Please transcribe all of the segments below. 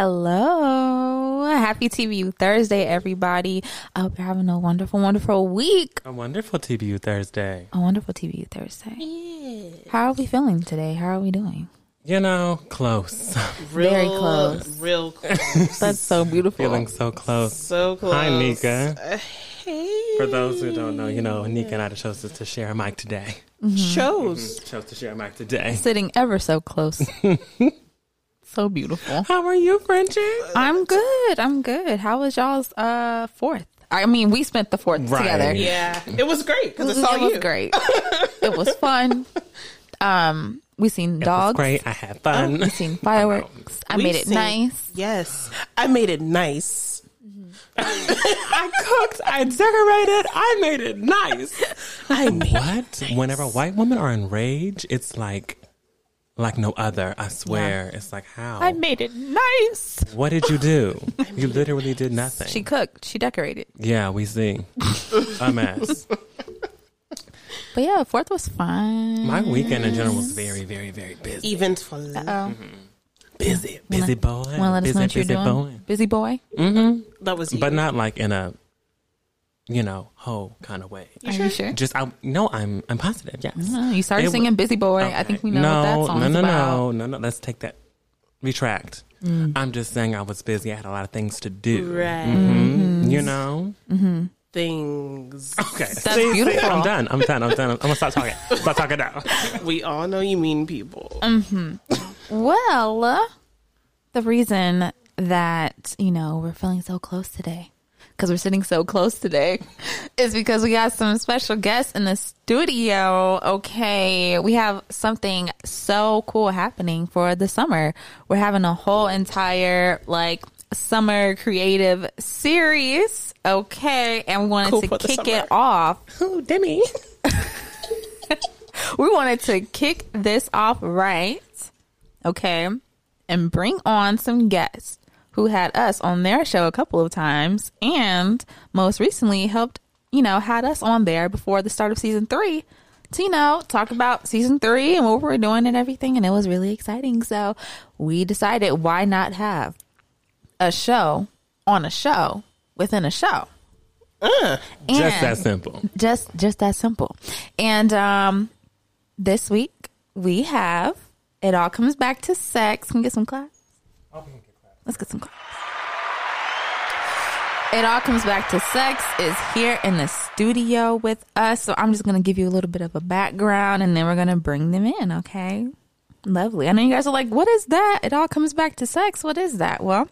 Hello. Happy TBU Thursday, everybody. I hope you're having a wonderful, wonderful week. A wonderful TBU Thursday. A wonderful TBU Thursday. Yeah. How are we feeling today? How are we doing? You know, close. Real, Very close. Real close. That's so beautiful. Feeling so close. so close. Hi, Nika. Uh, hey. For those who don't know, you know, Nika and I chose to share a mic today. Shows. Chose to share a mic today. Sitting ever so close. so beautiful. How are you, Frenchie? I'm good. I'm good. How was y'all's uh fourth? I mean, we spent the fourth Right. together. Yeah. It was great because I saw it you. was great. it was fun. Um, we seen It was dogs. great. I had fun. We seen fireworks. I We made it seen- nice. Yes. I made it nice. I cooked. I decorated. I made it nice. I made What? Whenever white women are in rage, it's like, like no other. I swear. It's like how? I made it nice. what did you do? You literally did nothing. She cooked. She decorated. yeah, we see. a mess. But yeah, fourth was fun. My weekend in general was very, very, very busy. eventful. Oh, Busy, busy boy. want to let us busy, know what you're busy doing? boy. Busy boy. Mm-hmm. That was you. But not like in a, you know, hoe kind of way. Are you sure? Just I no, I'm I'm positive. Yes. Oh, you started It wa- singing "Busy Boy." I think we know no, what that song no, no, about. Mm. no, no, no. Let's take that. Retract. I'm just saying I was busy. I had a lot of things to do. right. Mm-hmm. Mhm. You know. Mm-hmm. Things. Okay. That's See, see, beautiful. I'm done. I'm done. I'm done. I'm gonna stop talking. Stop talking now. we all know you mean people. Well, uh, the reason that you know we're feeling so close today, because we're sitting so close today, is because we got some special guests in the studio. Okay, we have something so cool happening for the summer. We're having a whole entire like summer creative series. Okay, and we wanted Cool to kick it off Oh, Demi. we wanted to kick this off right, okay, and bring on some guests who had us on their show a couple of times and most recently helped, you know, had us on there before the start of season three to, you know, talk about season three and what we're doing and everything. And it was really exciting. So we decided why not have a show on a show within a show. Just that simple. just just that simple. And um this week we have it all comes back to sex. Can we get some claps? Let's get some claps. It all comes back to sex is here in the studio with us. So I'm just gonna give you a little bit of a background and then we're gonna bring them in, okay? Lovely. I know you guys are like, what is that? It all comes back to sex. What is that? Well,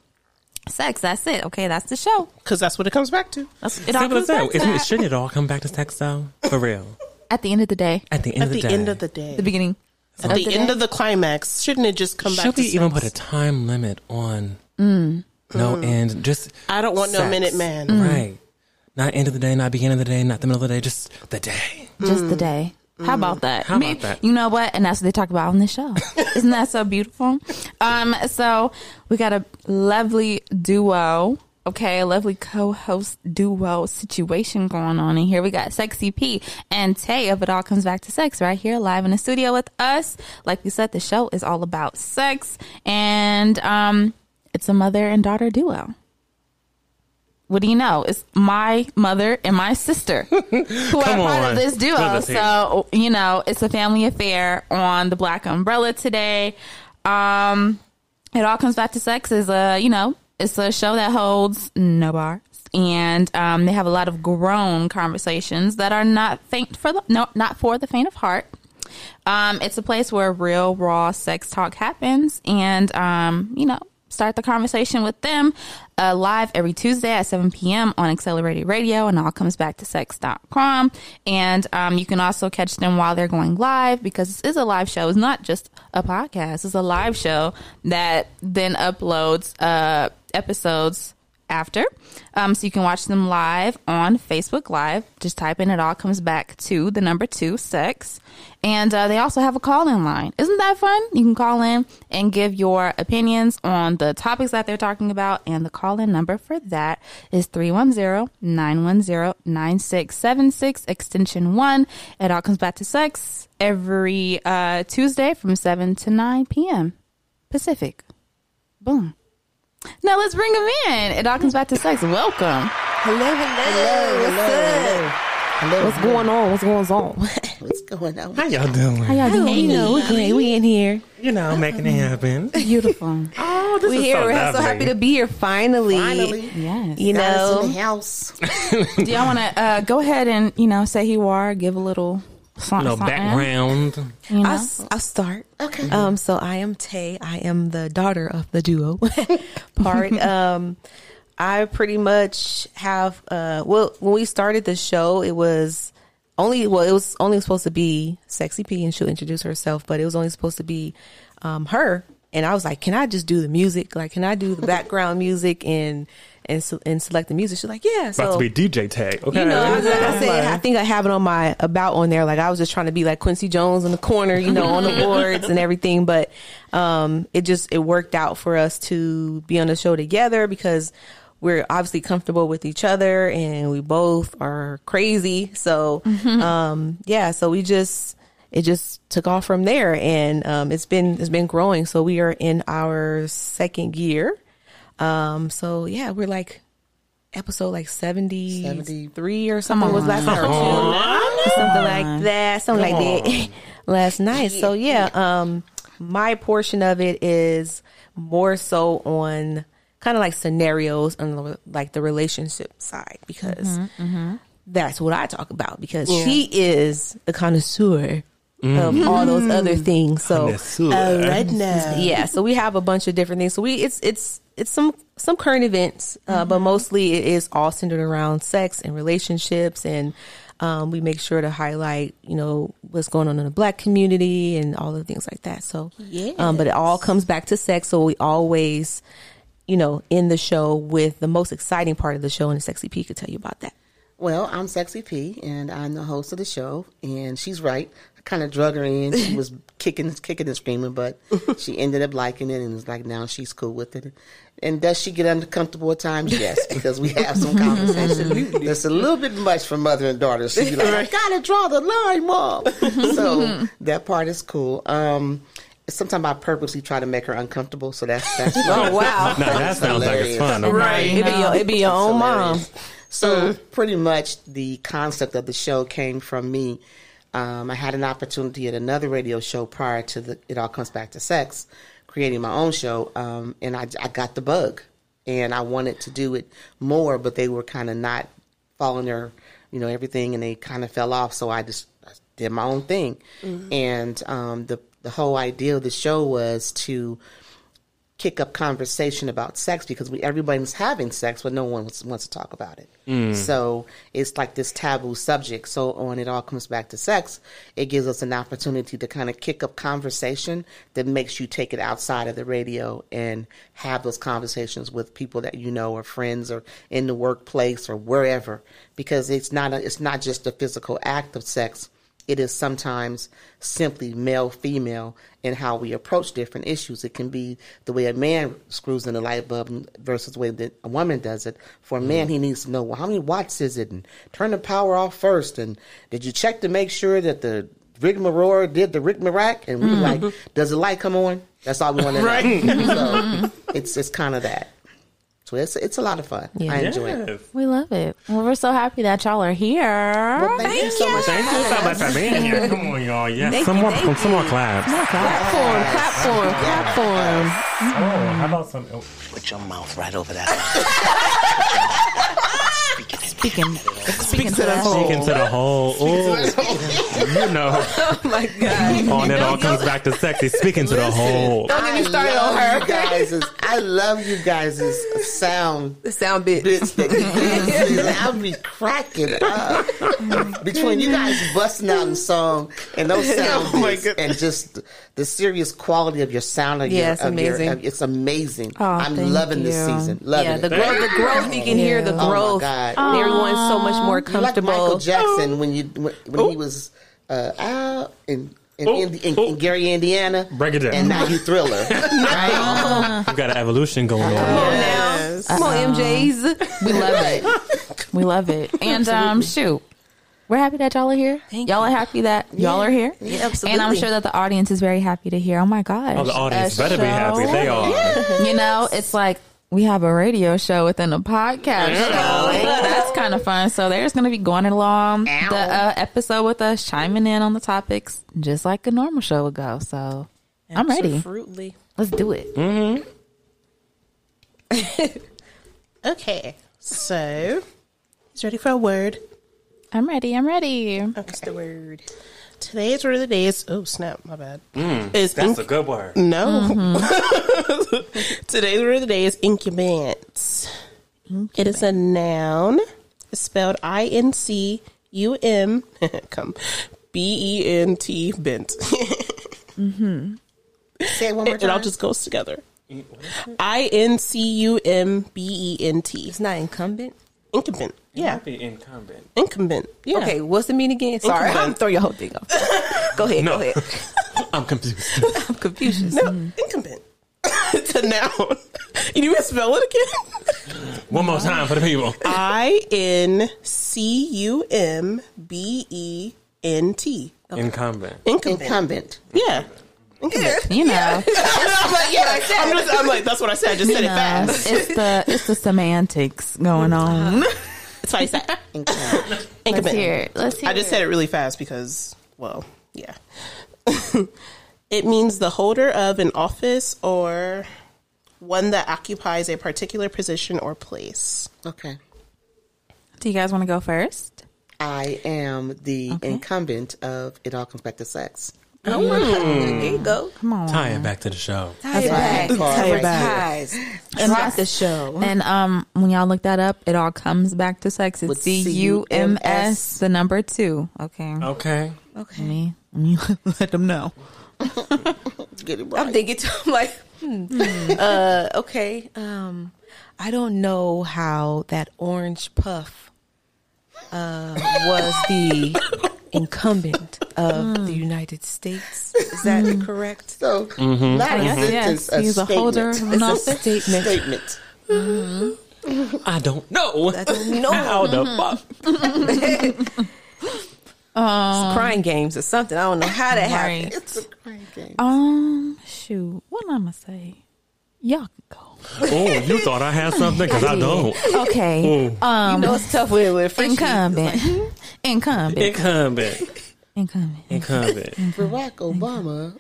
sex, that's it. Okay, that's the show. Because that's what it comes back to. That's it all Simple comes back to Isn't it, shouldn't it all come back to sex though? For real. At the end of the day. At the end At of the, the day. end of the day. The beginning. At the end of the climax. Shouldn't it just come back Should to we even put a time limit on Mm. no end? Just I don't want no minute man. Mm. Right. Not end of the day, not beginning of the day, not the middle of the day, just the day. just the day. How about that? How about Maybe- that? You know what? And that's what they talk about on this show. Isn't that so beautiful? Um, so we got a lovely duo. Okay, a lovely co-host duo situation going on in here. We got Sexy P and Tay of It All Comes Back to Sex right here live in the studio with us. Like we said, the show is all about sex and um, it's a mother and daughter duo. What do you know? It's my mother and my sister who are part on. of this duo. Let's hear it. So, you know, it's a family affair on the Black Umbrella today. Um, it all comes back to sex is a, you know, it's a show that holds no bars. And um, they have a lot of grown conversations that are not faint for the no, not for the faint of heart. Um, it's a place where real raw sex talk happens, and um, you know, start the conversation with them uh, live every Tuesday at 7 p.m. on Accelerated Radio, and all comes back to sex.com. And um, you can also catch them while they're going live because this is a live show. It's not just a podcast; it's a live show that then uploads uh, episodes after. Um, so you can watch them live on Facebook Live. Just type in it all comes back to the number two sex. And uh, they also have a call in line. Isn't that fun? You can call in and give your opinions on the topics that they're talking about. And the call in number for that is 310 910 9676, extension one. It all comes back to sex every uh, Tuesday from 7 to 9 p.m. Pacific. Boom. Now let's bring him in. It all comes back to sex. Welcome. Hello, hello. What's up? Hello. What's going on? What's going on? What's going on? How y'all doing? How y'all doing? you know, we're great. We in here. You know, making it happen. Beautiful. Oh, this We is here. so we're so happy to be here finally. Finally. Yes. You know, in the house. Do y'all want to uh, go ahead and you know say who you are? Give a little something. No background. You know? I'll, s- I'll start. Okay. Um, so I am Tay. I am the daughter of the duo part. um, I pretty much have, uh, well, when we started the show, it was only, well, it was only supposed to be Sexy P and she'll introduce herself, but it was only supposed to be, um, her. And I was like, can I just do the music? Like, can I do the background music and, and, and select the music? She's like, yeah. About to be DJ tag. Okay. You know, I was- like I said, I think I have it on my about on there. Like I was just trying to be like Quincy Jones in the corner, you know, on the boards and everything. But um, it just it worked out for us to be on the show together because we're obviously comfortable with each other and we both are crazy. So um, yeah, so we just it just took off from there and um, it's been it's been growing. So we are in our second year. Um, so yeah, we're like episode like 70, 73 or something. Was last night. or something like that. something like that. Last night. So yeah um my portion of it is more so on kind of like scenarios on the, like the relationship side because that's what I talk about because she is the connoisseur of all those other things. So Connoisseur. Right? now. yeah so we have a bunch of different things. So we it's it's it's some some current events uh, but mostly it is all centered around sex and relationships. And um, we make sure to highlight you know what's going on in the black community and all the things like that. So um, but it all comes back to sex. So we always you know in the show with the most exciting part of the show and sexy p could tell you about that. Well, I'm Sexy P, and I'm the host of the show. And she's right. I kind of drug her in. She was kicking, kicking and screaming, but she ended up liking it, and it's like now she's cool with it. And does she get uncomfortable at times? Yes, because we have some mm-hmm. conversations That's a little bit much for mother and daughter. She's like, "I gotta draw the line, mom." Mm-hmm. so mm-hmm. that part is cool. Um, sometimes I purposely try to make her uncomfortable, so that's that's. oh wow Now that sounds like it's fun. Okay. right it be your, it be your own mom hilarious. So pretty much the concept of the show came from me. Um, I had an opportunity at another radio show prior to the It All Comes Back to Sex, creating my own show, um, and I, I got the bug, and I wanted to do it more, but they were kind of not following their, you know, everything, and they kind of fell off. So I just I did my own thing, and um, the the whole idea of the show was to kick up conversation about sex because we everybody's having sex, but no one wants, wants to talk about it. Mm. So it's like this taboo subject. So when it all comes back to sex, it gives us an opportunity to kind of kick up conversation that makes you take it outside of the radio and have those conversations with people that you know or friends or in the workplace or wherever. Because it's not a, it's not just a physical act of sex it is sometimes simply male female in how we approach different issues. It can be the way a man screws in a light bulb versus the way that a woman does it. For a man, mm-hmm. he needs to know well, how many watts is it, and turn the power off first, and did you check to make sure that the rigmarole did the rigmarack? And we like, mm-hmm. does the light come on? That's all we want to know. so it's it's kind of that. So it's it's a lot of fun. I enjoy it. We love it. Well, we're so happy that y'all are here. Thank you so much. Thank you so much for being here. Come on, y'all. Yes. Thank some you, more, thank some more claps. platform platform platform Oh, how about some? oh, Put your mouth right over that. Speaking, speaking to the Speaking to the whole. Ooh, you know. oh my god Oh, and it all comes back to sexy. Speaking to the whole. Don't get me started I on her. You guys' I love you guys' sound the sound bit bits that you guys I'll be cracking up. Oh Between you guys busting out in song and those sound Oh my bits goodness. and just the serious quality of your sound. Of Yeah, your, it's of your- amazing. of- it's amazing. Oh, I'm thank loving this season. Loving yeah, it. the growth, the growth you can hear the growth. Oh my. God. And everyone's so much more You're like Michael comfortable. Jackson when you when, when he was uh, out in in, Indi- in, oh. in Gary, Indiana. Break it down. And now you Thriller. right? You got an evolution going on. Now, come on, MJs. We love it. We love it. And um, shoot, we're happy that y'all are here. Thank y'all you. are happy that y'all are here. Yeah, And I'm sure that the audience is very happy to hear. Oh my gosh. Oh, the audience a better be happy. They are. You know, it's like we have a radio show within a podcast show. That's kind of fun. So there's going to be going along the uh, episode with us, chiming in on the topics, just like a normal show would go. So I'm ready. Absolutely. Let's do it. Okay. So, he's ready for a word. I'm ready. I'm ready. What's the word? Oh, mm-hmm. Today's word of the day is oh snap, my bad. is That's inc- a good word. no. Today's word of the day is incubant. It is a noun. It's spelled I N C U M come B E N T bent. Mm-hmm. Say it one more time. It all just goes together. I N C U M B E N T. It's not incumbent. Incumbent. Yeah. Might be incumbent. Incumbent. Yeah. Okay, what's the mean again? Sorry, Incumbent. I'm throw your whole thing off. go ahead. No. Go ahead. I'm confused. I'm confused. No, mm. incumbent. it's a noun. You need me to spell it again? One more time for the people. I N C U M B E N T. Incumbent. Incumbent. Incumbent. Yeah. Incumbent. You know, I'm like, yeah, I'm, just, I'm like, that's what I said. I just said it fast. it's the it's the semantics going on. That's why I said Incumbent. Let's hear it. Let's hear I just it. said it really fast because, well, yeah. it means the holder of an office or one that occupies a particular position or place. Okay. Do you guys want to go first? I am the incumbent of It All Comes Back to Sex. There you go. Come on. Tie it back to the show. Tie it back. call it Tie it right back. here. Ties. Drop the show. And um, when y'all look that up, it all comes back to sex. It's With C U M S, the number two. Okay. Okay. Let me, let me let them know. Get it right. I'm thinking too. I'm like, hmm. uh, okay. Um, I don't know how that orange puff uh, was the incumbent of hmm. the United States. Is that hmm. correct? so, Mm-hmm. not mm-hmm. a Yes, a he's a statement. holder of It's an a office. statement. statement. Mm-hmm. I don't know. I don't know. How the mm-hmm. fuck? Um, crying games or something. I don't know how that happened. It's a crying game. Um, shoot. What am I gonna say? Y'all can go. Oh, you thought I had something? Because I don't. Okay. Um, You know it's tough with with French incumbent. Incumbent. Incumbent. Incumbent. Incumbent. Barack Obama.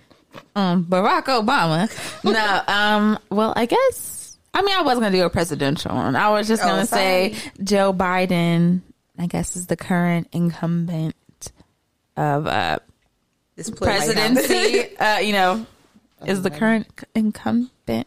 Um, Barack Obama. no. Um. Well, I guess. I mean, I wasn't gonna do a presidential one. I was just gonna say Joe Biden. I guess is the current incumbent of uh This play presidency. uh, you know, is the current c- incumbent.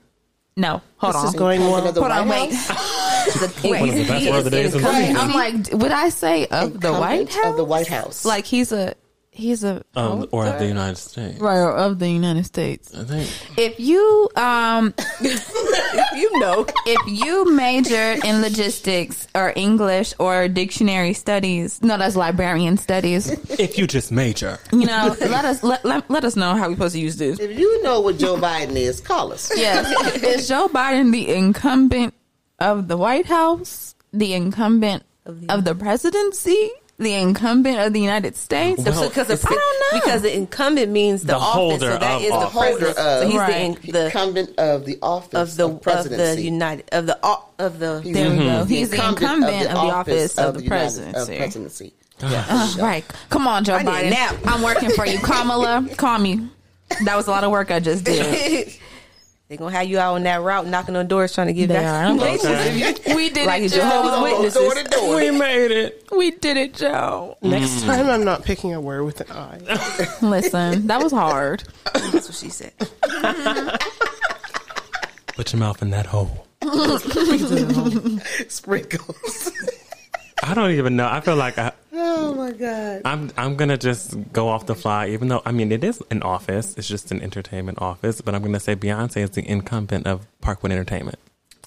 No, hold This on. is going Incumbent well. of the Hold on, wait. One of the best words of the day is. I'm like, would I say of the White House? Of the White House. Like he's a he's a Um, or of the United States. right or of the United States. I think. If you um you know. if you majored in logistics or English or dictionary studies, no, that's librarian studies. If you just major. You know, let us let, let, let us know how we're supposed to use this. if you know what Joe Biden is, call us. Yes, is Joe Biden the incumbent of the White House, the incumbent of the, presidency, the incumbent of the United States? Well, because the, I don't know. because the incumbent means the, The office, holder so that of is the office. president. Holder of. so he's Right. the, the incumbent of the office of the of of presidency. the United of the o- of the He's There we the- go. He's the incumbent of the office of the United- presidency. Of presidency. Uh, right. Come on, Joe I Biden. nap. I'm working for you. Kamala, call me. That was a lot of work I just did. They're gonna have you out on that route, knocking on doors, trying to get They back. I'm Okay. We did Like it, Jehovah's Joe. Witnesses. Door to door. We made it. We did it, Joe. Next mm. time, I'm not picking a word with an I. Listen, that was hard. That's what she said. Put your mouth in that hole. Sprinkles. I don't even know. I feel like I, oh my God. I'm I'm gonna just go off the fly, even though I mean it is an office. It's just an entertainment office, but I'm gonna say Beyonce is the incumbent of Parkwood Entertainment.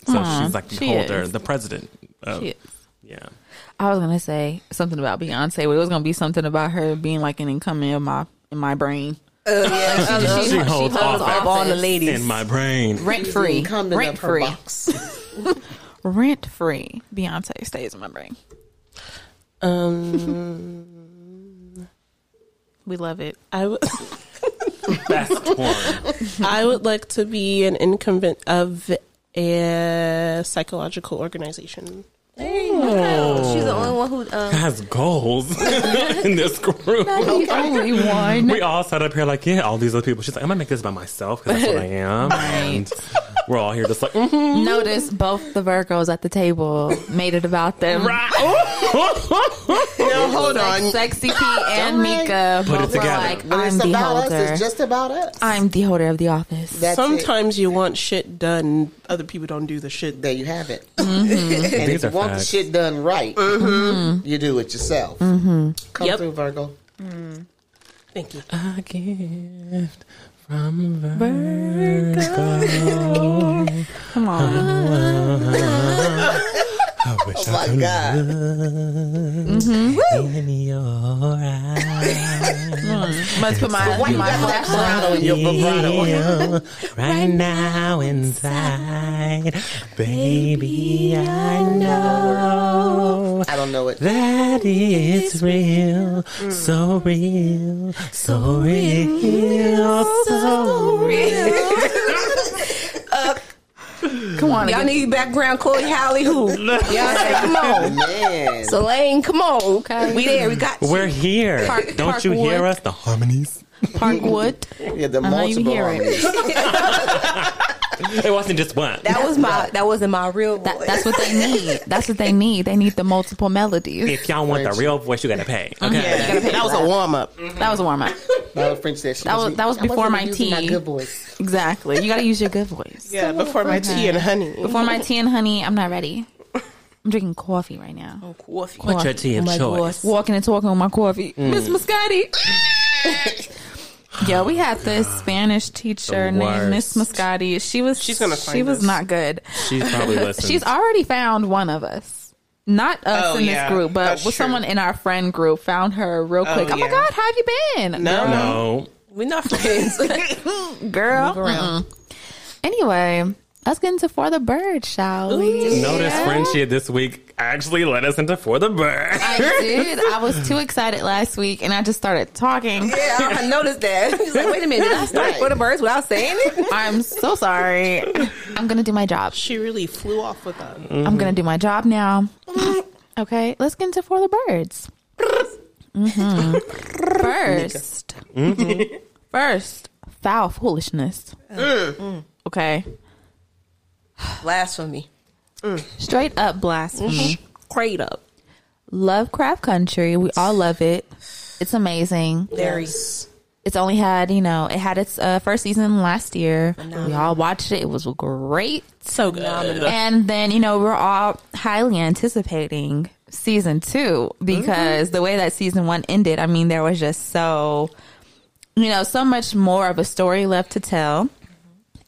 So Aw, she's like the she holder, is. the president. Of, She is. Yeah. I was gonna say something about Beyonce, but it was gonna be something about her being like an incumbent in my in my brain. Oh yeah, She, She holds holds office of all the ladies. in my brain. rent He's the free, rent free, box. rent free. Beyonce stays in my brain. Um, We love it. I would. Best one. I would like to be an incumbent of a psychological organization. She's the only one who. Um, Has goals in this group. only one. We all sat up here like, yeah, all these other people. She's like, I'm gonna make this by myself because that's what I am. And we're all here just like, mm-hmm. Notice both the Virgos at the table made it about them. No, hold Like on. Sexy P and Mika Put it together. like, When I'm it's the about us, holder. it's just about us. I'm the holder of the office. That's it. Sometimes you want shit done, other people don't do the shit. There you have it. Mm-hmm. and if you want facts. the shit done right, you do it yourself. Come Yep. through, Virgo. Thank you. a gift from Virgo. Come on. I wish Oh my God. Mm-hmm. in your mm. eyes. Must put my, Why you my got vibrato in your vibrato? Right now inside, baby. I know I don't know it. that it's real, so real, so real, so real. Come on. y'all again. need background Chloe Halle who? Y'all say, come on. Man. Selene, come on. Okay. We there. We got you. We're here. Park- Don't you Parkwood. hear us? The harmonies. Parkwood. yeah, the I you multiple hear it. harmonies. It wasn't just one. That was my. That wasn't my real That, voice. that's what they need. That's what they need. They need the multiple melodies. If y'all want the real voice, you gotta pay. Uh-huh. Okay. Yeah, mm-hmm. that was a warm up. That was a warm up. No, French said she That was- wasn't- that was I wasn't before my using My tea. good voice. Exactly. You got to use your good voice. Yeah, before my tea and honey. Before my tea and honey, I'm not ready. I'm drinking coffee right now. Oh, coffee. What's your tea of Oh choice? gosh. Walking and talking with my coffee. Mm. Miss Muscati. Yo, we had this Spanish teacher The named Miss worst. Muscati. She was She's gonna she find was us. not good. She's probably listening. She's already found one of us. Not us Oh, in this yeah, group, but that's with true. someone in our friend group found her real oh, quick. Oh, my yeah. god, how have you been? No. no. We're not friends. girl. Mm-mm. Anyway, let's get into for the bird, shall we? Notice Frenchie this week actually let us into For the Bird. I did. I was too excited last week, and I just started talking. yeah, I noticed that. He's like, wait a minute, did I start for the birds without saying it? I'm so sorry. I'm gonna do my job. She really flew off with that. I'm gonna do my job now. Okay, let's get into for the birds. hmm First, first, foul foolishness. Okay, Blasphemy. Mm. straight up blasphemy. Mm-hmm. Crate up. Lovecraft Country, we all love it. It's amazing. Very. It's only had, you know, it had its uh, first season last year. We all watched it. It was great. So good. And then, you know, we're all highly anticipating season two because mm-hmm. the way that season one ended, I mean, there was just so, you know, so much more of a story left to tell.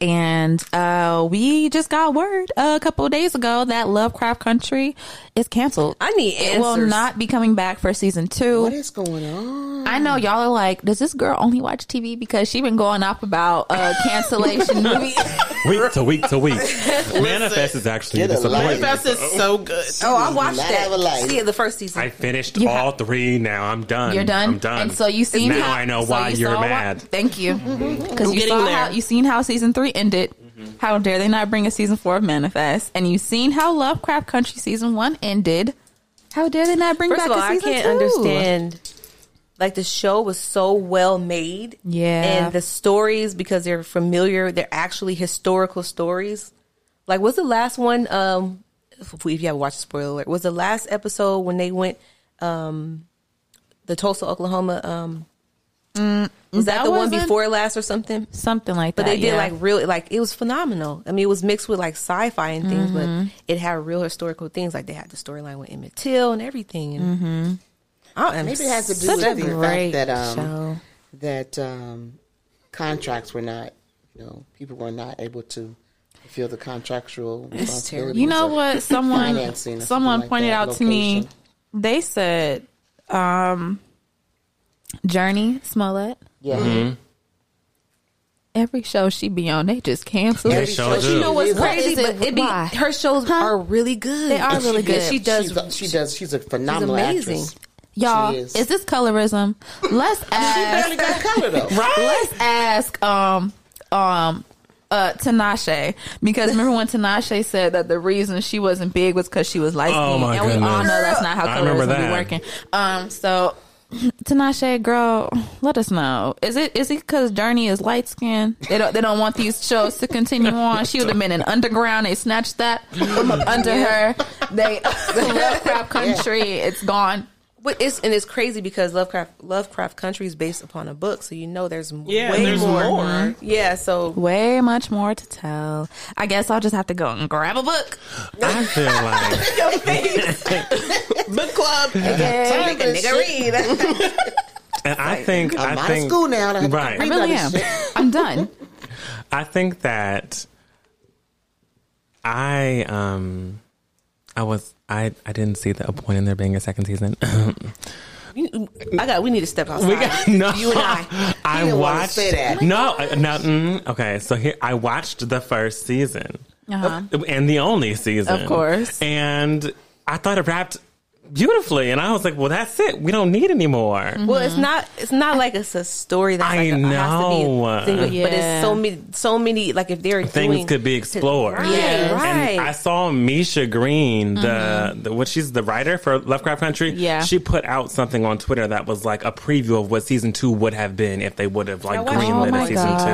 And uh, we just got word a couple of days ago that Lovecraft Country is canceled. I need It will not be coming back for season two. What is going on? I know y'all are like, does this girl only watch TV because she been going off about uh, cancellation movies? week to week to week. Manifest is actually a disappointing. Manifest is so good. Oh, I watched that. have. See, the first season. I finished You all ha- three. Now I'm done. You're done. I'm done. And so you seen now how, I know so why you you're saw why- mad. thank you, because you saw there. how you seen how season three ended. How dare they not bring a season four of Manifest? And you've seen how Lovecraft Country season one ended. How dare they not bring First back of all, a I season can't two? understand. Like the show was so well made, Yeah. and the stories because they're familiar, they're actually historical stories. Like, was the last one? Um, if you haven't watched spoiler alert, was the last episode when they went, um, the Tulsa, Oklahoma. Um, was that, that the one before last or something? Something like that. But they did yeah. like really like it was phenomenal. I mean, it was mixed with like sci-fi and things, Mm-hmm. but it had real historical things. Like they had the storyline with Emmett Till and everything. And Mm-hmm. I am Maybe it has to do with the fact that um, show. that um, contracts were not, you know, people were not able to fulfill the contractual responsibilities. You know what? Someone someone like pointed that, out to me. They said, um, Jurnee Smollett. Yeah. Mm-hmm. Every show she be on, they just cancel. They it. sure show do. you know what's is- crazy, Is it- but it be why? her shows Huh? are really good. They are really good. She does. She's, she does. She's a phenomenal amazing. actress. Y'all, She is. is. this colorism? Let's She barely ask. got color though. Let's ask. Um, um, uh, Tinashe because remember when Tinashe said that the reason she wasn't big was because she was light skinned, Oh, my and we all goodness. know that's not how I colors remember will be that. working. Um, so Tinashe, girl, let us know. Is it is it because Jurnee is light skinned? They don't they don't want these shows to continue on. She would have been in Underground. They snatched that from up under her. They Lovecraft Country. It's gone. But it's and it's crazy because Lovecraft Lovecraft Country is based upon a book, so you know there's Yeah, way there's more. more. Yeah, so Way much more to tell. I guess I'll just have to go and grab a book. I feel like, Book club. yeah, make a nigga read. and I think, I'm I out think, of school now. and I right. I really am. I'm done. I think that I um I was I I didn't see the point in there being a second season. I got. We need to step outside. we got no. You and I. I didn't wanna watched say that. no uh, no. Mm, okay, so here I watched the first season Uh-huh. and the only season, Of course. and I thought it wrapped beautifully, and I was like, well, that's it. We don't need any more. Well, it's not. It's not like it's a story that I like a, know. has to be a thing, but it's so many, so many. Like if they're Things doing, could be explored. Right, Yes. right. And I saw Misha Green, the, the what she's the writer for Lovecraft Country. Yeah. she put out something on Twitter that was like a preview of what season two would have been if they would have like I watched greenlit Oh a season gosh. two.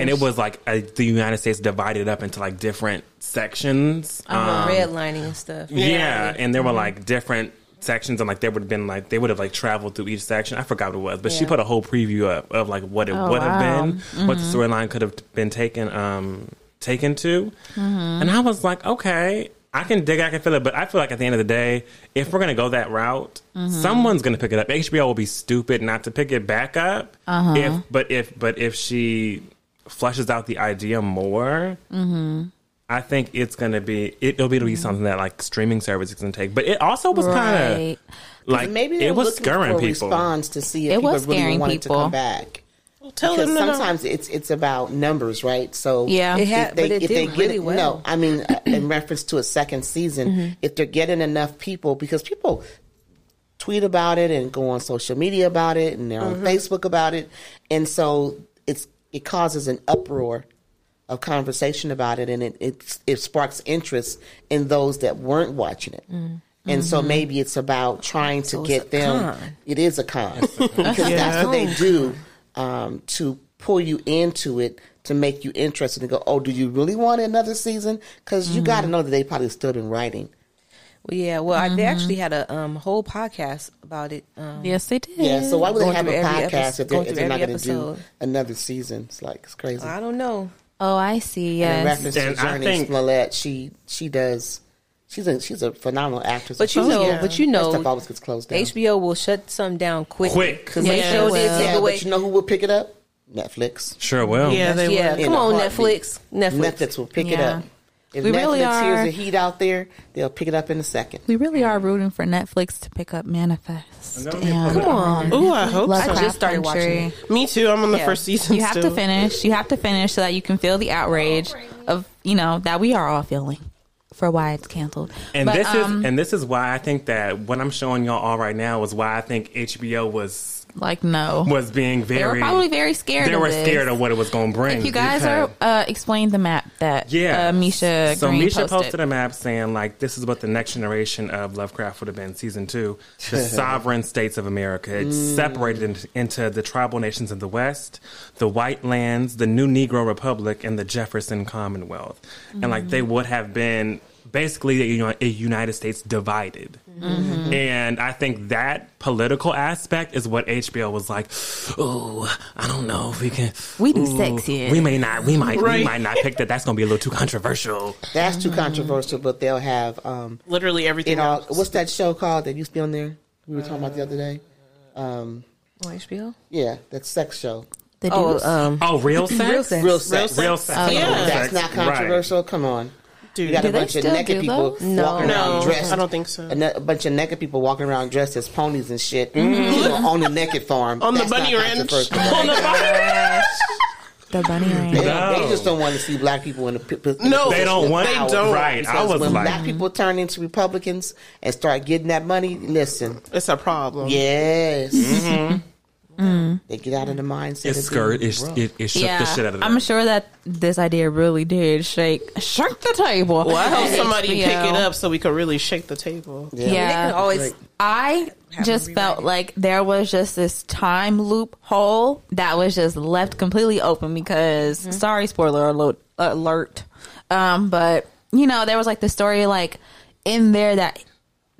And it was like uh the United States divided up into like different sections. um, Um, redlining and stuff. yeah, and there Mm-hmm. were like different sections, and like there would have been like they would have like traveled through each section. I forgot what it was, but she put a whole preview up of like what it Oh, would have wow. been, what the storyline could have been taken um taken to, and I was like, okay. I can dig, I can feel it, but I feel like at the end of the day, if we're gonna go that route, someone's gonna pick it up. HBO will be stupid not to pick it back up. Uh-huh. If, but if, but if she fleshes out the idea more, I think it's gonna be it, it'll be to be something that like streaming services can take. But it also was kind of like Maybe it was looking scaring for a people. response to see if It people was really scaring wanted people. to come back. Tell Because them to know. Uh, sometimes it's it's about numbers, right? So Yeah. It had- if they, but it if did they get really it, well. no, I mean uh, in reference to a second season, mm-hmm. if they're getting enough people, because people tweet about it and go on social media about it, and they're on mm-hmm. Facebook about it, and so it's it causes an uproar of conversation about it, and it it, it sparks interest in those that weren't watching it. And so maybe it's about trying to So get them. con. It is a con because that's what they do um, to pull you into it to make you interested and go, oh, do you really want another season? Because you got to know that they probably still been writing. Well, yeah. Well, I, they actually had a um, whole podcast about it. Um, Yes, they did. Yeah, so why would they have a podcast episode- if they're, if they're not going to do another season? It's like it's crazy. I don't know. Oh, I see. And in Yes. reference And to I Jurnee think- Smollett, she she does. She's a she's a phenomenal actress. But you know, yeah. but you know, stuff always gets closed down. HBO will shut something down quick. Quick. because Yeah, they it sure will. did take yeah, away. but you know who will pick it up? Netflix. Sure will. Yeah, they yeah, will. Come a on. Netflix. Netflix. Netflix will pick it up. If We Netflix really hears are- the heat out there, they'll pick it up in a second. We really are rooting for Netflix to pick up Manifest. And that'll be a and Come on. Ooh, I hope Lovecraft so. just started Country. watching Me too. I'm on the Yeah. first season. You have still. to finish. You have to finish so that you can feel the outrage of you know that we are all feeling for why it's canceled. And But, this um, is and this is why I think that what I'm showing y'all all right now is why I think HBO was like no. was being very they were probably very scared. they of were this. scared of what it was going to bring. If you guys because- are uh, explain the map that Yeah, uh, Misha So Green Misha posted. a map saying like this is what the next generation of Lovecraft would have been. Season two, the sovereign states of America. It's separated in- into the tribal nations of the West, the White Lands, the New Negro Republic, and the Jefferson Commonwealth. And like they would have been basically a, uni- a United States divided. And I think that political aspect is what HBO was like. Oh, I don't know if we can. We do ooh, sexy. We may not. We might. We might not pick that. That's going to be a little too controversial. That's too controversial, but they'll have um, Literally everything. you know else. what's that show called that used to be on there? We were talking about the other day. Um, On HBO. yeah, that sex show. the Oh, dudes. um, Oh, real sex. Real sex. Real sex. Real sex. Yeah. That's Sex, not right. controversial. Come on. Dude, You got Do a bunch of naked people? No. walking around No, dressed. I don't think so. A, ne- a bunch of naked people walking around dressed as ponies and shit you know, on the naked farm. on the bunny ranch. on the bunny the bunny ranch. They, No. they just don't want to see black people in the p- p- No, They don't want. They don't. Right. I was when like, black people turn into Republicans and start getting that money, listen, It's a problem. yes, Mm-hmm. They get out of the mindset. It of skirt. being It, broke. it, it shook yeah, the shit out of them. I'm sure that this idea really did shake shake the table. Well, I hope somebody HBO. pick it up so we could really shake the table. yeah. Yeah. They can always Like- I just felt like there was just this time loop hole that was just left completely open because Mm-hmm. sorry spoiler alert alert um but you know there was like the story like in there that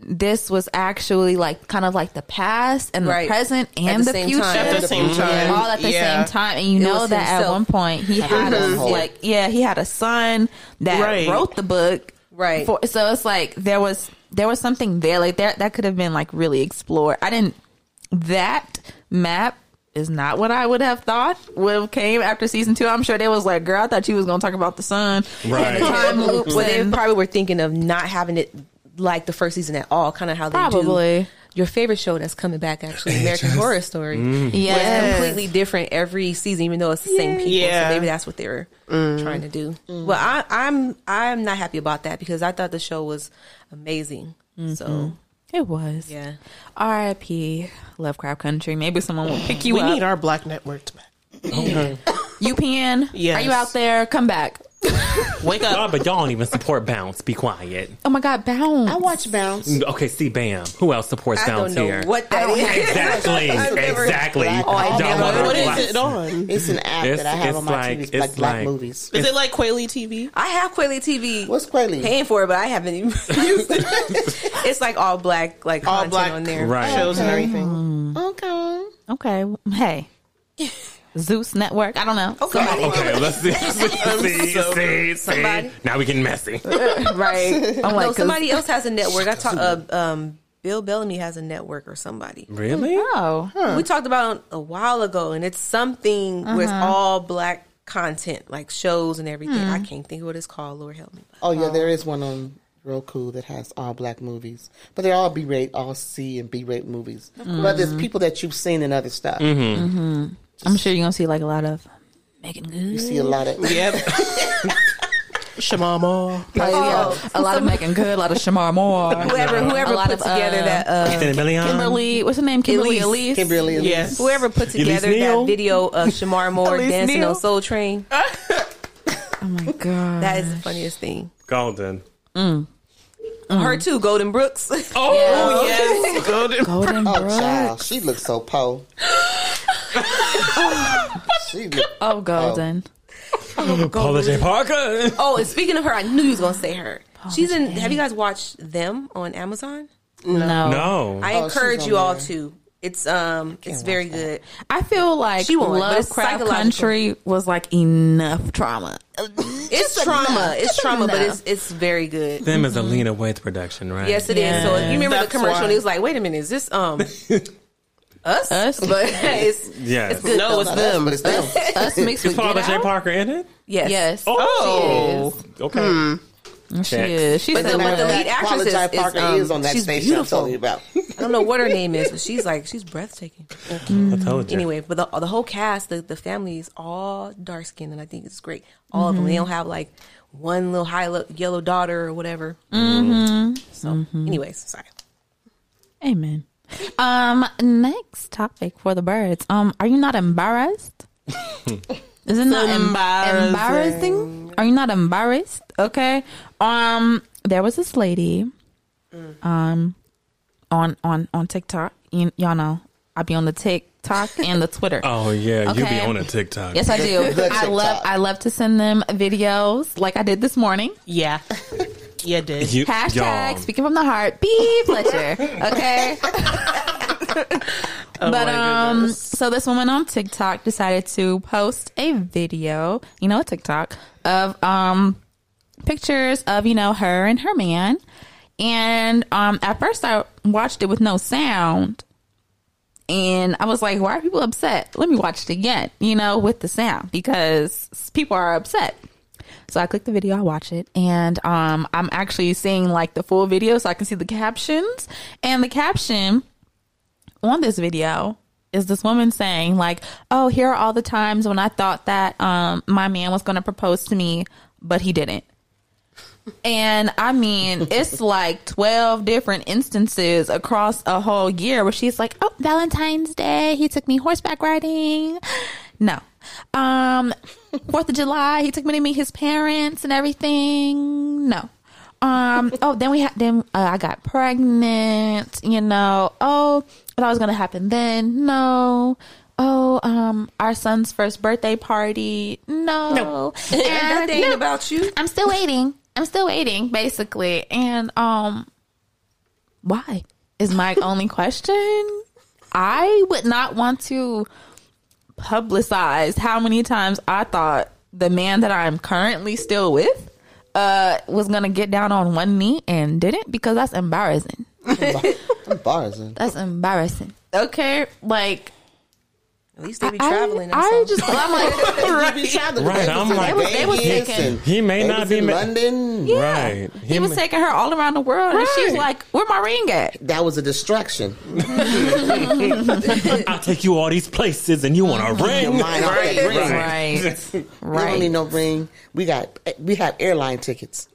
this was actually like kind of like the past and Right. the present At and the the, future time. At the same time. all at the Yeah. same time and you It know was that at one point he had a like yeah he had a son that Right. wrote the book Right. for, so it's like there was there was something there like that that could have been like really explored i didn't that map is not what i would have thought would have came after season two i'm sure they was like girl i thought you was gonna talk about the sun Right. and the time loops well, they probably were thinking of not having it like the first season at all, kind of how they do it. Probably. do your favorite show that's coming back, actually, American Horror Story. Mm. Yes. It's completely different every season, even though it's the same people. Yeah. So maybe that's what they were mm. trying to do. Mm. Well, I, I'm I'm not happy about that because I thought the show was amazing. So mm-hmm. it was yeah, r.i.p lovecraft country maybe someone will pick you we up need our black network to back. UPN, Yes. are you out there come back Wake up. but y'all don't even support Bounce. Be quiet. oh my god bounce I watch Bounce. Okay, see, Bam. Who else supports I Bounce don't know here? what that is. Exactly. I've never- exactly. Black- Oh, I Y'all never- wanna What watch- it on? It's an app It's- that I have it's on my like- TV. It's it's like black like- movies. Is it like Kweli TV? I have Kweli TV. What's Kweli? Paying for it, but I haven't even used it. it's like all black, like All content black on there. Right. shows and everything. Hmm. Okay. okay hey zeus network i don't know somebody Okay, let's see. see, see, see, Somebody? Now we getting messy. right i'm like No, 'cause- somebody else has a network. I talk. Uh, um, Bill Bellamy has a network or somebody. Really? oh We talked about it a while ago, and it's something where it's uh-huh. all black content, like shows and everything. Hmm. I can't think of what it's called. Lord help me. Oh yeah, there um, is one on Roku that has all black movies, but they're all B rate, all C and B rate movies. But there's people that you've seen in other stuff. Mm-hmm. Mm-hmm. I'm sure you're gonna see like a lot of Meagan Good. You see a lot of Yep. Shamama. Probably, yeah, a lot of Meagan Good, a lot of Shemar Moore, Whoever, whoever put of, together uh, that, uh, Kimberly. What's her name? Kimberly Elise. Elise. Kimberly. Elise. Yes. whoever put together Neal? that video of Shemar Moore dancing Neal. on Soul Train. Oh my god. That is the funniest thing. Golden. mm Her too, Golden Brooks. Oh, yes. Golden. Golden Oh, child, she looks so po. She look, Oh, Golden. Paula Jai Parker. oh, and speaking of her, I knew you was gonna say her. She's in. Have you guys watched them on Amazon? No. No. I Oh, encourage you all there. to. It's um, it's very that. good. I feel like She won, but it's Lovecraft. Country was like enough trauma. It's trauma. It's trauma, but it's it's very good. Them is a Lena Waithe production, right? Yes, it is. So you remember That's the commercial? why. And it was like, wait a minute, is this um us? Us? but it's Yes. it's good. No, it's not us, them. but it's them. Us mixed Is with Paula Get J. Out? Parker in it? yes. Yes. Oh. Okay. Hmm. she Check. is. She's But the, but the lead actress is, Jai is, um, is on that she's station beautiful. I'm telling you about. I don't know what her name is, but she's like she's breathtaking. Mm. I told you. Anyway, but the the whole cast, the, the family is all dark skinned, and I think it's great. All of them. They mm-hmm. don't have like one little high lo- yellow daughter or whatever. Mm-hmm. So, mm-hmm. anyways, sorry. Amen. Um, next topic for the birds. Um, are you not embarrassed? Is it not embarrassing. embarrassing? Are you not embarrassed? Okay. Um, there was this lady, um, on on on TikTok. You, y'all know I be on the TikTok and the Twitter. Oh yeah, you be on a TikTok. Yes, I do. I love I love to send them videos like I did this morning. Yeah. Yeah, did. You, Hashtag y'all. speaking from the heart. Beep Fletcher. Okay. Oh but um, goodness. so this woman on TikTok decided to post a video, you know, a TikTok of um pictures of you know her and her man, and um at first I watched it with no sound, and I was like, why are people upset? Let me watch it again, you know, with the sound because people are upset. So I click the video, I watch it, and um, I'm actually seeing like the full video so I can see the captions. And the caption on this video is this woman saying like, "Oh, here are all the times when I thought that um, my man was going to propose to me, but he didn't." And I mean, it's like 12 different instances across a whole year where she's like, oh, Valentine's Day, he took me horseback riding. No. Um, Fourth of July, he took me to meet his parents and everything. No. Um, oh, then we had, then uh, I got pregnant, you know. Oh, it was going to happen then. No. Oh, um, our son's first birthday party. No. No. And that ain't no. about you. I'm still waiting. I'm still waiting, basically. And um why? Is my only question. I would not want to publicize how many times I thought the man that I'm currently still with uh was gonna get down on one knee and didn't because that's embarrassing. Embarrassing. That's embarrassing. Okay, like At least they be I- traveling. or I, something. just I'm like You be traveling. Right, They was I'm like- They was- they was taking- and He may they not be in ma- London. Right. he was ma- taking her all around the world and she's like, Where my ring at? That was a distraction. I'll take you all these places and you want a mm-hmm. ring. mind off that ring. Right. We don't need no ring. We got we have airline tickets.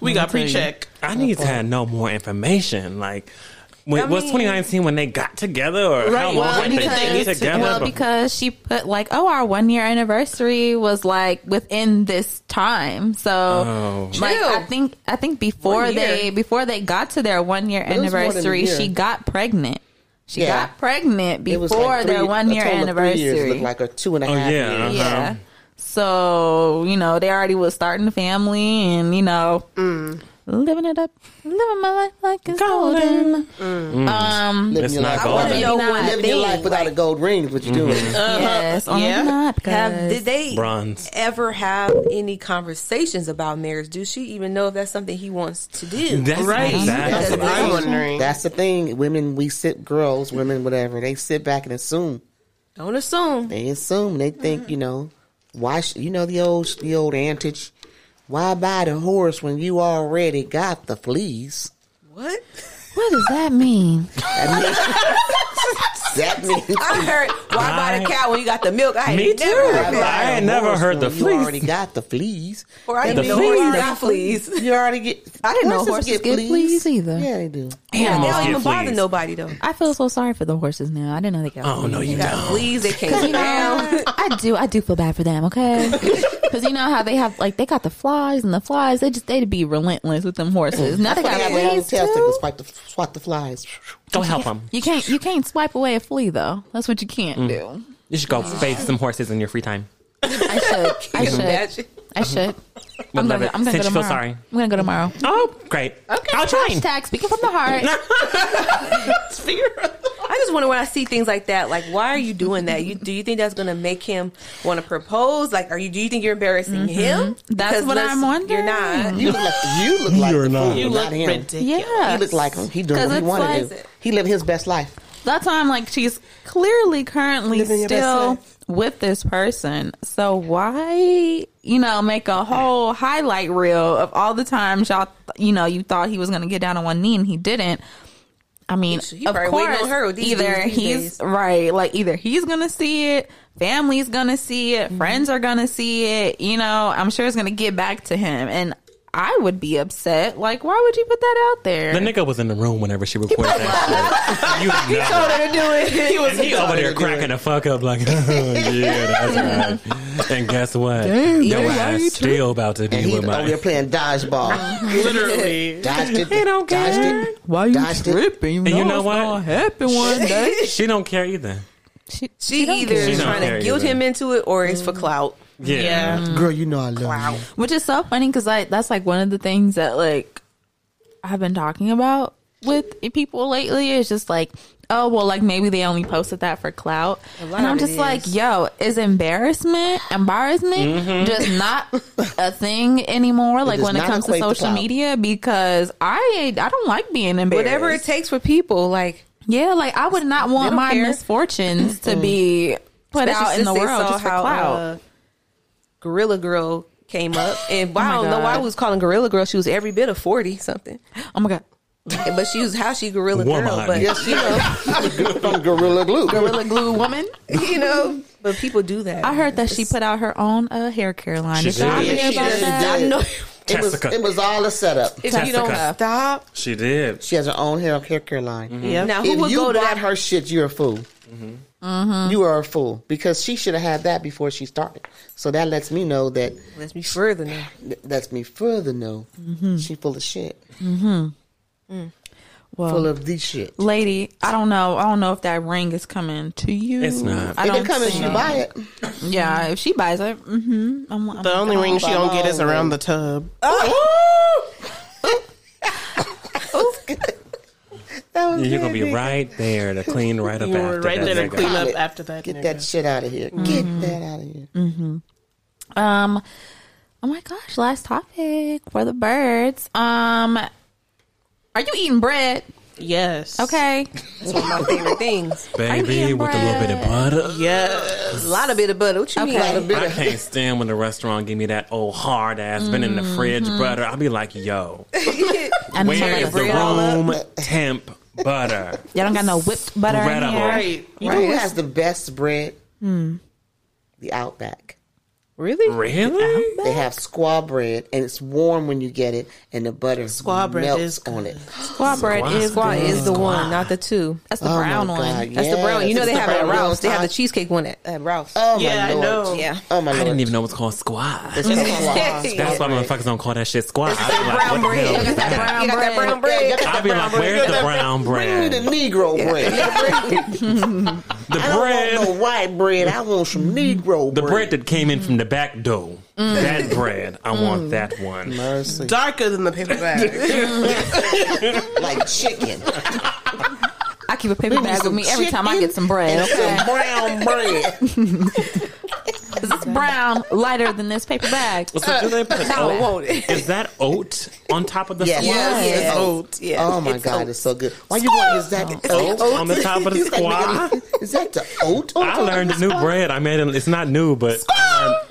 We got pre-check. I need to know more information. Like, when, I was 2019 when they got together, or how long well, did they because- get together? well, because she put like, oh, our one year anniversary was like within this time. So, Oh. like, Chill. I think I think before they before they got to their one year it was more than a anniversary, year. she got pregnant. She Yeah. got pregnant before like three- their one year a three years, anniversary. looked like a two and a half. and Oh, yeah. years. yeah. Uh-huh. So you know they already was starting a family and you know Mm. Living it up, living my life like it's golden. Mm. Um, Living It's your not life, golden. without- Maybe not. living your life without a gold ring is what you're doing. yes, only Yeah. not because Have did they Bronze. ever have any conversations about marriage? Does she even know if that's something he wants to do? That's Right. exactly. That's what I'm wondering. That's the thing. Women, we sit, girls, women, whatever, they sit back and assume. Don't assume. They assume. They think, you know, why, sh- you know, the old, the old antage. Why buy the horse when you already got the fleas? What? what does that mean? That means I heard why buy the cow when you got the milk? I Me ain't never too. heard I that. ain't never heard the fleas. You already got the fleas. Or I The didn't know horses fleas. got fleas. You already get. I didn't know horses get fleas either. Yeah, they do. They don't get even bother fleas. nobody though. I feel so sorry for the horses now. I didn't know they got. Oh no, you Got don't. fleas. They can't sit down. I do. I do feel bad for them. Okay, because you know how they have like they got the flies and the flies. They just they'd be relentless with them horses. Now they They got have their own fleas tail stick to too. swipe the, swat the flies. Go help them. You can't you can't swipe away a flea though. That's what you can't Mm. do. You should go face some horses in your free time. I should. I should. Imagine. I should. Would I'm love gonna, it. I'm gonna Since go you feel tomorrow. sorry. I'm gonna go tomorrow. Oh, great. Okay, I'll try. Hashtag speaking from the heart. I just wonder when I see things like that. Like, why are you doing that? You do you think that's going to make him want to propose? Like, are you? Do you think you're embarrassing him? Mm-hmm. That's Because what I'm wondering. You're not. You look like you look like You're not. fool, You not him. Yeah. He look like him. He doing 'Cause what he it's want like- to do. He living his best life. That's why I'm like, she's clearly currently Living best still life. With this person. So why, you know, make a whole highlight reel of all the times y'all, you know, you thought he was going to get down on one knee and he didn't. I mean, He of course, on her these either these he's days. right, like either he's gonna see it, family's gonna see it, Mm-hmm. friends are gonna see it. You know, I'm sure it's gonna get back to him, and I would be upset. Like, why would you put that out there? The nigga was in the room whenever she recorded that. shit. You know. to do it. He was. He over there cracking the fuck up like, oh, yeah, that's right. And guess what? Your ass still about to And be he with over there my. playing dodgeball. Literally. Dodged it. He don't dodged care. it. why you Dodged it. tripping? And you know what? happen one day. She don't care either. she, She don't either She is trying to guilt either. him into it, or it's for clout. Yeah. Yeah. Girl, you know I love you. which is so funny because like that's like one of the things that like I've been talking about with people lately. Is just like, oh well, like maybe they only posted that for clout, and I'm just like, is. yo, is embarrassment, embarrassment, Mm-hmm. just not a thing anymore? Like does when it comes to equate to social media, because I I don't like being embarrassed. Whatever it takes for people, like Yeah, like I would not want my care. misfortunes to be put especially out in the world saw just for how, clout. uh, Gorilla Girl came up, and my I don't know why God. we was calling Gorilla Girl. She was every bit of forty something. oh my god. but she was how she gorilla girl, but Yes, you know, from Gorilla Glue. Gorilla glue woman. you know, but people do that. I heard that she put out her own uh, hair care line. She Did y'all did. She about did. that? She know. It was, it was all a setup. If you don't stop, She did. She has her own hair hair care line. Yep. now who If would you go to bought that? her shit, you're a fool. Mm-hmm. You are a fool because she should have had that before she started. So that lets me know that Let's be further now. lets me further know mm-hmm. she full of shit, mm-hmm. mm. Well, full of the shit. lady, I don't know. I don't know if that ring is coming to you. It's not. I If don't it comes, think- you buy it. Yeah, if she buys it, mm-hmm. I'm, I'm The only ring oh. she don't get is around the tub. Oh! Oh! That was You're gonna be right there to clean right up after right that. there to nigga. clean up Get after that. Get nigga. that shit out of here. Get that out of here. Mm-hmm. Um, oh my gosh, last topic for the birds. Um, are you eating bread? Yes. Okay, That's one of my favorite things. Baby, eating with a little bit of butter. Yes. A lot of bit of butter. What you Okay. mean? Lot of bit I of- can't stand when the restaurant give me that old hard ass been in the fridge butter. I'll be like, yo, and where some is of the bread all up. room temp butter? Y'all don't got no whipped butter in Incredible. here. Right. You know who has the best bread? Hmm. The Outback. Really? Really? They have squaw bread, and it's warm when you get it, and the butter Squaw bread melts is on it. Squaw bread is Squaw is the one, not the two. That's the Oh brown God, one. That's the brown. One. You know yes, they it's have it at Ralph's. They have the cheesecake one at, at Ralph's. Oh Yeah, my I lord! know. Yeah. Oh my I didn't even know it was called squash. It's called squaw. That's why motherfuckers don't call that shit squash. I be like, brown what the hell bread. is that? brown You got that bread. brown bread. I be like, where's the brown Bring me the? Negro bread. The I don't bread. want no white bread. I want some Negro bread. The bread. bread that came in from the back door. Mm. That bread. I mm. want that one. Mercy. Darker than the paper bag. like chicken. I keep a paper bag with me every time I get some bread. Okay, some brown bread. 'Cause it's brown, lighter than this paper bag. So do they put No, oat? won't it? Is that oat on top of the Yes. squash? yes. Yes. Oat. Yeah. Oh my It's god, oat. it's so good. Why you want? Is that Oat on the top of the Is that squash? Is that the oat? on I learned the a new squash? bread. I made it. It's not new, but um,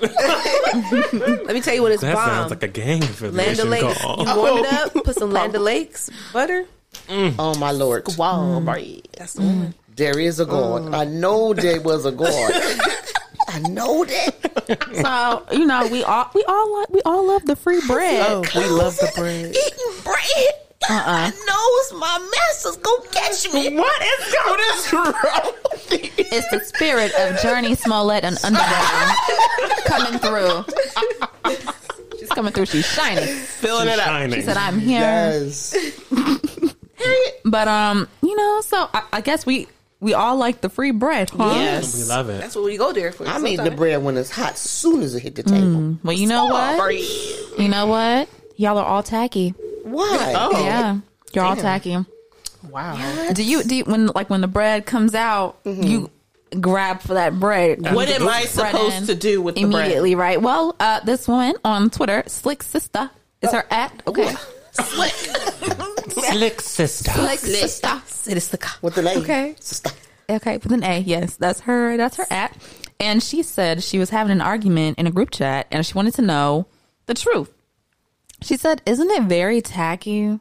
Let me tell you what it's that bomb. sounds like a gang Land affiliation O'Lakes. call. You warm it up, oh. put some Land O'Lakes butter. Mm. Oh my lord! Wow, bread. Mm. That's the one. There is a God. Mm. I know there was a God. I know that. So you know, we all we all like we all love the free bread. Oh, we love the bread. Eating bread. Uh-uh. I know my master's gonna catch me. What is What is wrong with you? It's the spirit of Jurnee Smollett and Underground coming through. She's coming through. She's shining. Filling it up. Shining. She said, "I'm here." Yes. But um, you know, so I, I guess we we all like the free bread, huh? Yes. We love it. That's what we go there for. I'm eating the bread when it's hot, soon as it hit the table. Well, you know what? Bread. You know what? Y'all are all tacky. Why? Oh. Yeah, you're all tacky. Wow. Do you do you, when like when the bread comes out, you grab for that bread? What am I supposed to do with the bread? immediately? Right. Well, uh, this woman on Twitter, Slick Sister, is her at. Okay. Slick sister. Slick Sister. With the lady. Okay. Sister. Okay, with an A. Yes, that's her. That's her at. And she said she was having an argument in a group chat, and she wanted to know the truth. She said, "Isn't it very tacky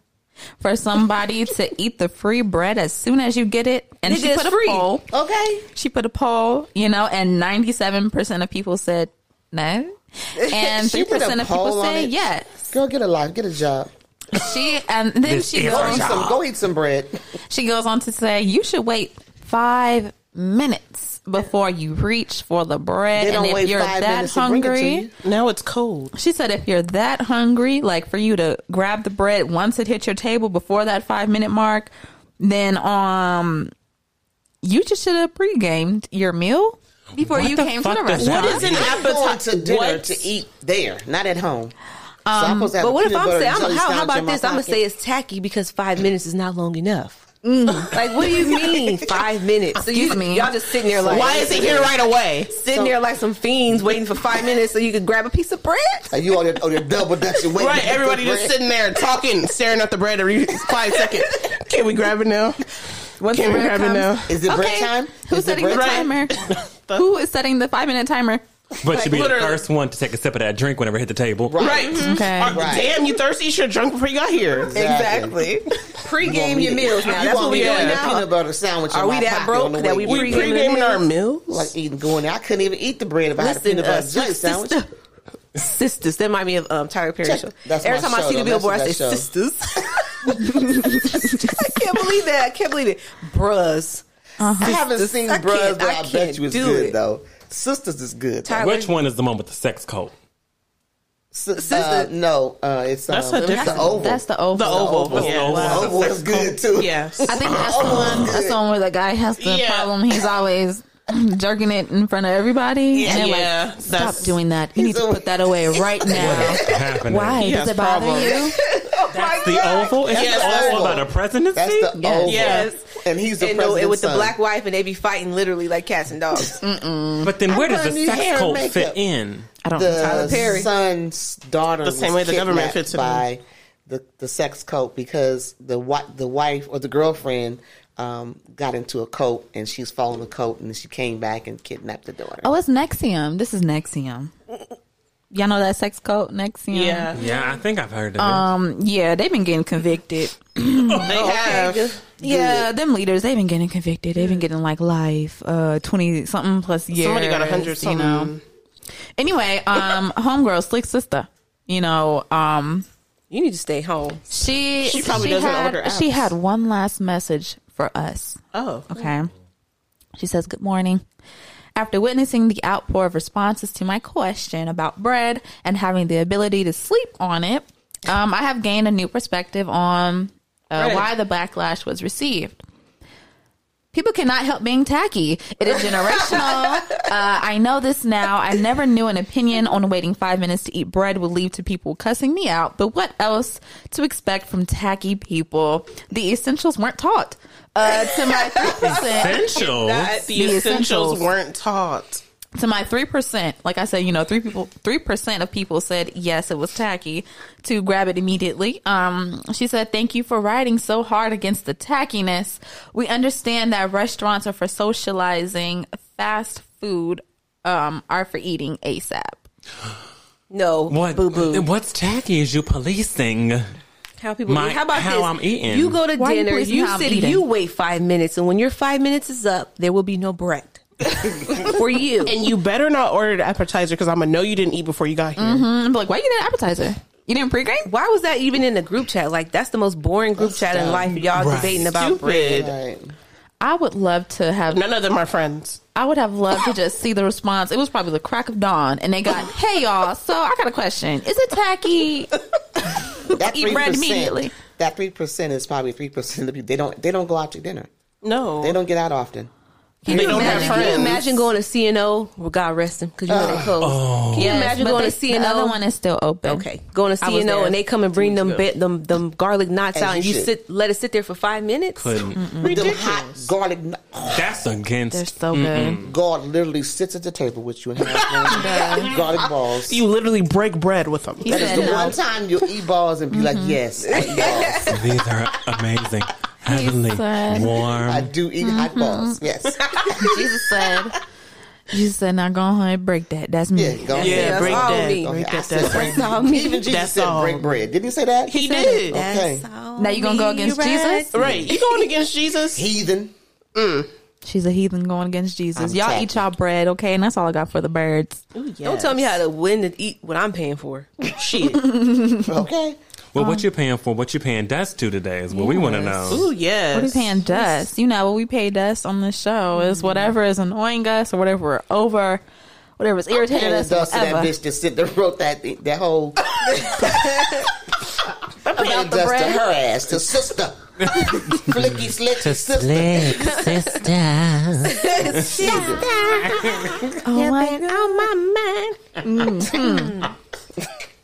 for somebody to eat the free bread as soon as you get it?" And Nigga, she it's put a free. poll. Okay. She put a poll, you know, and ninety-seven percent of people said no, and three percent of people on said yes. Go get a life. Get a job. She and then This she is Go goes, eat some. Go eat some bread. she goes on to say you should wait five minutes before you reach for the bread, They and don't if wait you're five that minutes to bring it to hungry. you. Now it's cold. She said if you're that hungry, like for you to grab the bread once it hits your table before that five minute mark, then um you just should have pre-gamed your meal before What you the came to fuck the does restaurant. What is an I'm going appetizer? to dinner What? to eat there, not at home. Um, so I'm supposed to have But what if I'm butter saying, I'm, how, how about this? I'm gonna say it's tacky because five minutes is not long enough. Mm. Like, what do you mean five minutes? So you, Excuse me. y'all just sitting there like, Why is it here right away? Sitting there like some fiends waiting for five minutes so you could grab a piece of bread? And you on your, on your double dutching waiting. Right, to everybody the just bread. sitting there talking, staring at the bread every five seconds. Can we grab it now? Once Can the we bread grab it now? Is it bread time? Who's Is setting the bread time? timer? Who is setting the five minute timer? But you'd be the literally. first one to take a sip of that drink whenever it hit the table. Right. Okay. Uh, Right. Damn, you thirsty? You should have drunk before you got here. Exactly. Pre-game your meals now. You That's what we me doing eat a now. peanut butter sandwich. in Are we my that pocket on broke the that way we here. We pre-gaming pre-gaming our meals? meals. like eating going there. I couldn't even eat the bread if I had a Listen, peanut uh, butter jelly sister, sandwich. sisters. That remind me of um, Tyler Perry Check- show. that's Every my time I show, see the though. billboard, I say that show. sisters. I can't believe that. I can't believe it, bruhs. I haven't seen I can't- but I I, can't bet you it's do good it. though. Sisters is good. though. Tyler- Which one is the one with the sex coat? Si- uh, Sister- no, uh, it's um, That's a it's different- the oval. That's the oval. The oval. That's the yeah. oval. The oval is good too. Yes. I think that's the one. That's the one where the guy has the Yeah. problem. He's always jerking it in front of everybody. Yeah, and they're yeah, like, stop that's- doing that. You need to put that away right now. Happening. Why? He Does has it bother problems. you? That's the oval? Is Yes, the oval about a presidency? That's the Yes. oval. Yes. And he's the And, no, and president's with the black wife, and they be fighting literally like cats and dogs. but then where does the sex hair and coat makeup. fit in? I don't know. the Tyler Perry. son's daughter The same was way the government kidnapped fits it in. by the the sex cult because the wi- the wife or the girlfriend um, got into a cult and she's following the cult and she came back and kidnapped the daughter. Oh, it's NXIVM. This is NXIVM. Y'all know that sex code, NXIVM? Yeah. Yeah, I think I've heard of Um, yeah, they've been getting convicted. They have. Yeah, them leaders, they've been getting convicted. They've been getting like life, uh, 20 something plus years. Somebody got a hundred you know. Anyway, um, homegirl, slick sister, you know, um, You need to stay home. she, She probably doesn't had, order she had one last message for us. Oh. Okay. She says, Good morning. After witnessing the outpour of responses to my question about bread and having the ability to sleep on it, um, I have gained a new perspective on uh, why the backlash was received. People cannot help being tacky. It is generational. uh, I know this now. I never knew an opinion on waiting five minutes to eat bread would lead to people cussing me out. But what else to expect from tacky people? The essentials weren't taught. Uh, to my three percent, Essential. That the, The essentials essentials. weren't taught. to my three percent, like I said, you know, three people, three percent of people said yes, it was tacky to grab it immediately. Um, she said, "Thank you for writing so hard against the tackiness. We understand that restaurants are for socializing. Fast food, um, are for eating ASAP." No, What? boo boo. What's tacky is you policing. How people My- eat. How about how this? I'm eating. You go to Why are you dinner, you, sit, eating? you wait five minutes, and when your five minutes is up, there will be no bread for you. And you better not order the appetizer because I'm gonna know you didn't eat before you got here. Mm-hmm. I'm like, "Why you get an appetizer? You didn't pregame?" Why was that even in the group chat? Like that's the most boring group chat in life. Y'all Right. debating about bread. Right. I would love to have None of them are friends. I would have loved to just see the response. It was probably the crack of dawn, and they got, "Hey y'all, so I got a question. Is it tacky?" That Eat bread 3%, immediately. That three percent is probably three percent of the people. They don't. They don't go out to dinner. No. They don't get out often. Can They you don't have imagine, can you imagine going to C&O? Well, God rest him, because you know they oh. close. Can you imagine but going they- to C&O? The other one is still open. Okay, going to I was C&O and they come and bring them ba- them them garlic knots As out, and you you should. sit let it sit there for five minutes. Couldn't. Them hot garlic. That's against. They're so good. God literally sits at the table with you and has garlic balls. You literally break bread with them. He that is said the no. one time you'll eat balls and be like, mm-hmm. yes, I eat balls. These are amazing. Heavenly, said- warm. I do eat hot mm-hmm. balls. Yes. Jesus said, Jesus said, now go ahead and break that. That's me. Yeah, go Yeah, ahead. that's break all that. me. Break that. That's That's all me. Even Jesus That's said all. break bread. Didn't he say that? He did. Okay. Now you gonna go against Jesus? Right. You going against Jesus? Heathen. Mm. She's a heathen going against Jesus. I'm y'all tacky. eat y'all bread, okay? And that's all I got for the birds. Don't tell me how to win and eat what I'm paying for. Shit. Okay. Well, what um, you paying for? What you paying dust to today is what we want to know. Ooh, yes. What are we paying dust? You know what we pay dust on this show is mm-hmm. whatever is annoying us or whatever we're over, whatever's irritated Paying the us. dust to that bitch that sit there wrote that that whole. I'm paying out the dust to her ass to sister. Flicky slick to sister. sister. Oh my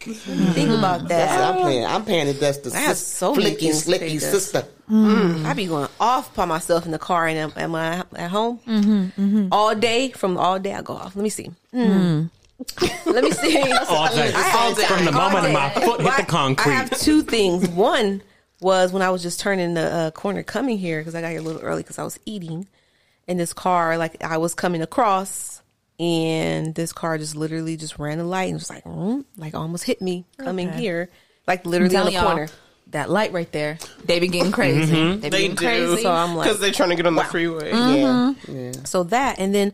Think mm-hmm. about That's that. what I'm paying. I'm paying the dust to I have sis- so many flicky things to pay slicky dust. sister. Mm. I be going off by myself in the car and am, am at home mm-hmm, mm-hmm. all day. From all day, I go off. Let me see. Mm. mm. Let me see. All day. I have- From the all moment day. my foot hit the concrete. I have two things. One was when I was just turning the uh, corner coming here because I got here a little early because I was eating in this car. Like I was coming across and this car just literally just ran the light and was like, mm, like almost hit me coming Okay. here, like literally on the corner. That light right there. They be getting crazy. They be They getting do. crazy. So I'm like, Because they're trying to get on the freeway. Yeah. yeah. So that, and then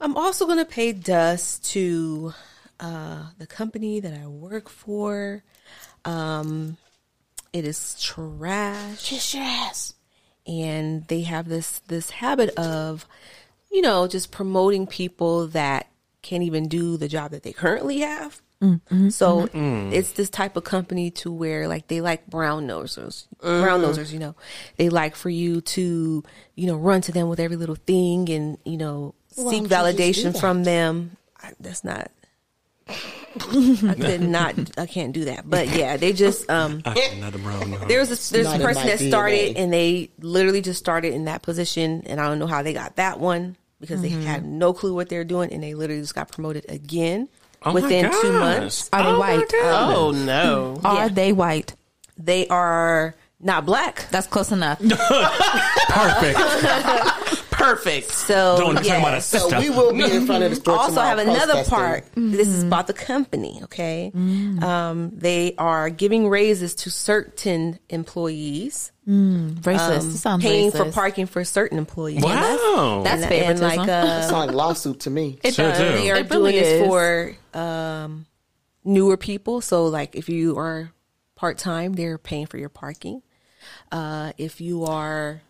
I'm also going to pay dust to uh, the company that I work for. Um, it is trash. Kiss your ass. and they have this this habit of you know just promoting people that can't even do the job that they currently have. Mm-hmm. So mm-hmm. it's this type of company to where like they like brown nosers uh-huh. brown nosers you know. They like for you to you know run to them with every little thing and you know Why seek don't you just do validation from them. I, that's not I could not I can't do that. But yeah they just um Not a brown nose. there's this there's not a person my that started DNA. and they literally just started in that position and I don't know how they got that one because they mm-hmm. had no clue what they're doing and they literally just got promoted again Oh within two months. Are they Oh my white? Oh, no. Mm. Are Yeah. they white? They are not black. That's close enough. Perfect. Perfect. So Don't talk yeah. about a So we will be in front of the store also have another protesting. part. This is about the company, okay? Um, they are giving raises to certain employees, Racist. um, Sounds paying racist. for parking for certain employees. Wow. That's and, and like favoritism. uh, Sounds like a lawsuit to me. It Sure does. do. they are It really doing this for um, newer people. So, like, if you are part time, they're paying for your parking. Uh, if you are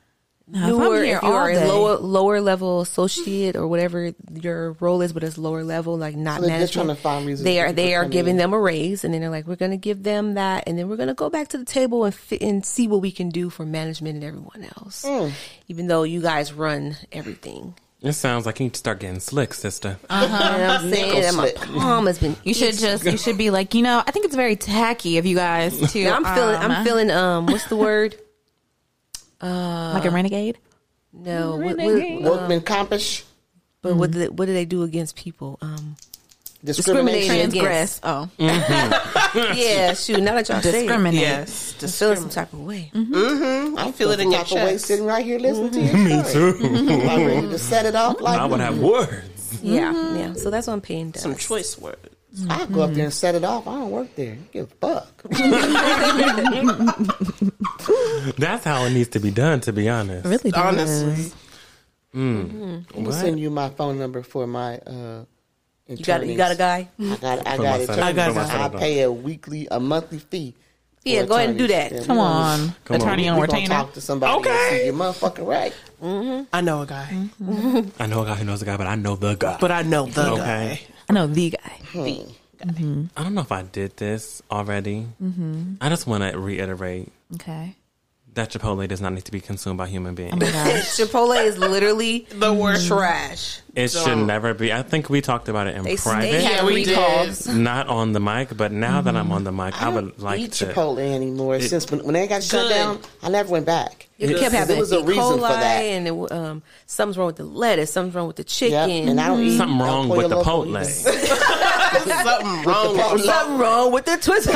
Now, if I'm newer, here if you all are a day- lower lower level associate or whatever your role is, but it's lower level, like not So they're just management, trying to find reasons they are they are giving in. them a raise, and then they're like, we're going to give them that, and then we're going to go back to the table and fit and see what we can do for management and everyone else. Hmm. Even though you guys run everything. It sounds like you need to start getting slick, sister. You know I'm saying? Nickel And my palm has been. You should just you should be like, you know, I think it's very tacky of you guys to I'm feeling. um, I'm feeling. Um, what's the word? Uh, like a renegade. No, what, what, Renegade. Um, Workman compish but what, mm-hmm. do they, what do they do against people? Um, discrimination. Discriminating. Transgress. Oh, mm-hmm. yeah, shoot. Now that y'all say it, discriminate. Yes. I'm feeling some type of way. Mm-hmm. I feel it in your Type of way sitting right here listening to you. Me too. Like ready to set it off like I would have words. Yeah, yeah. So that's what I'm paying. Down. Some choice words. I go up there and set it off. I don't work there. Give a fuck. That's how it needs to be done, to be honest. Really, does. Honestly. I'm gonna send you my phone number for my. uh You got you got a guy. I got. I Put got it. I got put my it. set I pay a weekly, a monthly fee. Yeah, go ahead and do that. Yeah, Come on, Come attorney we on retainer. talk to somebody. Okay. and see your motherfucking right. I know a guy, I know a guy who knows a guy, but I know the guy. but I know the Okay. guy. I know the guy. Hmm. The I don't know if I did this already. Mm-hmm. I just want to reiterate Okay. that Chipotle does not need to be consumed by human beings. Oh my gosh. Chipotle is literally The worst. Mm-hmm. trash. it should never be. I think we talked about it in They, private, they Yeah, we did. not on the mic. But now that I'm mm-hmm. on the mic, I, I would don't like eat to. Chipotle anymore. Since when, when they got shut Good. down, I never went back. It kept Because having There was a E. reason for that. and it, um, something's wrong with the lettuce, something's wrong with the chicken. Yep. And I don't eat Something wrong with the Pollo Potle. Something wrong with Something wrong with the twist.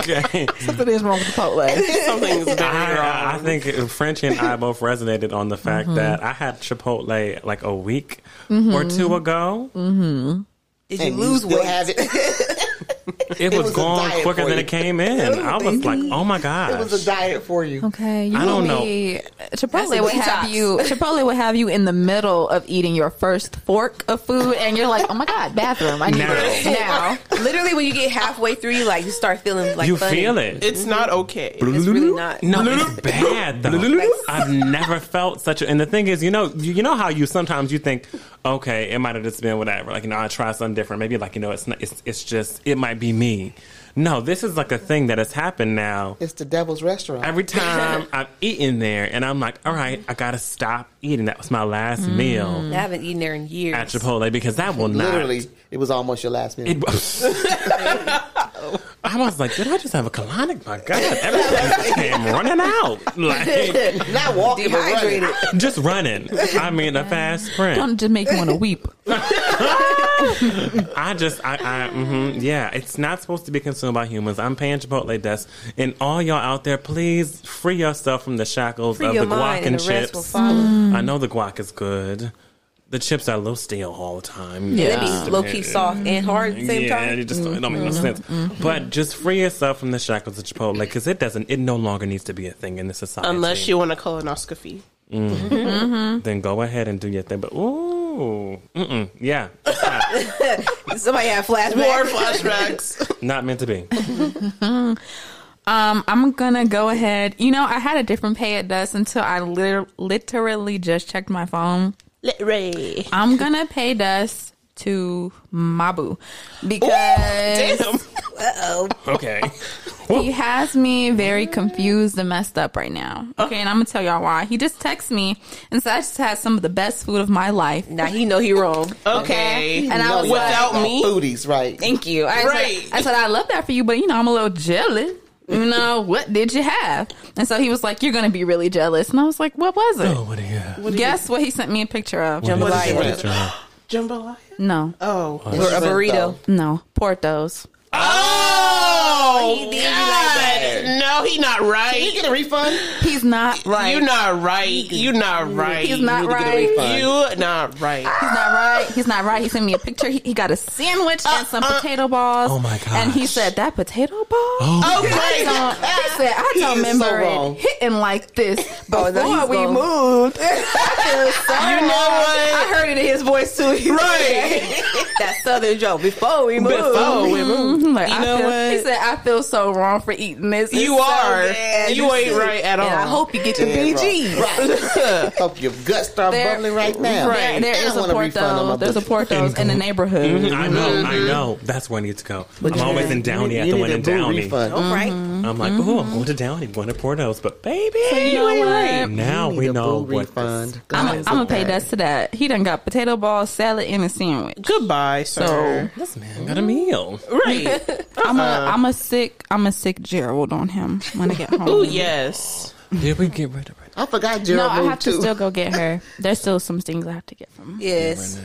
okay. Something is wrong with the Chipotle. Something's very I, I think Frenchie and I both resonated on the fact Mm-hmm. that I had Chipotle like a week or two ago. Did you And lose still weight? Have it. It was, was gone quicker than it came in. I was like, oh my god, it was a diet for you. Okay, you I don't will know. be- That's Chipotle would have you. Chipotle would have you in the middle of eating your first fork of food, and you're like, "Oh my god, bathroom! I need Now. it now." Literally, when you get halfway through, you like you start feeling like you funny. feel it. It's not okay. It's really not. No, it's bad though. I've never felt such a. And the thing is, you know, you, you know how you sometimes you think, okay, it might have just been whatever. Like you know, I try something different. Maybe like you know, it's not. It's it's just it might be me. No, this is like a thing that has happened now. It's the devil's restaurant. Every time I've eaten there, and I'm like, all right, I gotta stop eating. That was my last Mm. meal I haven't eaten there in years. at Chipotle because that will not. Literally, it was almost your last meal. It, I was like, did I just have a colonic? My God, everything came running out. Like, Not walking, but running. Dehydrated. just running. I mean, a fast sprint. Don't just make you want to weep. I just, I, I mm yeah, it's not supposed to be consumed by humans. I'm paying Chipotle dust. And all y'all out there, please free yourself from the shackles Free of the guac and and the rest will chips. follow. I know the guac is good. The chips are a little stale all the time. Yeah, Just they be low key soft and hard at the same yeah, time. it just it don't make no mm-hmm. sense. Mm-hmm. But just free yourself from the shackles of Chipotle because it doesn't. It no longer needs to be a thing in the society. Unless you want a colonoscopy. Mm-hmm. then go ahead and do your thing. But ooh, mm-mm, yeah, Somebody had flashbacks. More flashbacks. not meant to be. Um, I'm gonna go ahead. You know, I had a different pay at Dust until I liter- literally just checked my phone. Ray. I'm gonna pay Dust to Mabu because Damn. Okay, he has me very confused and messed up right now. Uh. Okay, and I'm gonna tell y'all why. He just texted me and said I just had some of the best food of my life. Now he know he wrong. Okay. And I was Without like, me? Foodies, right? Thank you. I, Right. said, I said I love that for you, but you know I'm a little jealous. You know what did you have? And so he was like, "You're gonna be really jealous," and I was like, "What was it?" oh, what do you have? Guess what he sent me a picture of? What What is is your picture of? Jambalaya? No, Oh. Or a burrito. no, Porto's. Oh, oh, He did be like God. No, he not Can you right. get a refund? He's not right. You not right. You not right. He's not need to get a right. You not right. He's not right. He's not right. He sent me a picture. He, he got a sandwich and some uh-uh. potato balls. Oh my god! And he said that potato ball. Oh I my don't, he said I don't is so remember it hitting like this before Oh, we gone. moved. I feel so You know what? I heard it in his voice too. He Right. that southern joke before we moved. Before we moved. Like, You I know feel, what? He said I feel so wrong for eating this. You It's so are. good." You ain't right at all. And I hope you get your Dead wrong. BG. Hope your guts start There- bubbling right now. Right. There, there I is don't a wanna refund on my Porto. There's a bill. Porto's in the mm-hmm. neighborhood. Mm-hmm. I know, I mm-hmm. know. That's where I need to go. I'm always in Downey at the need one a in boo Downey. refund. All right. I'm like, oh, I'm going to Downey, going to Porto's, but baby, you know ain't what? right. Now we know what. refund. I'm gonna pay dust to that. He done got potato balls, salad, and a sandwich. Goodbye, sir. This man got a meal. right. I'm a uh, I'm a sick I'm a sick Gerald on him when I get home. Oh yes. Did we get rid of it? I forgot Gerald. No, I moved have to still go get her. There's still some things I have to get from. her. Yes.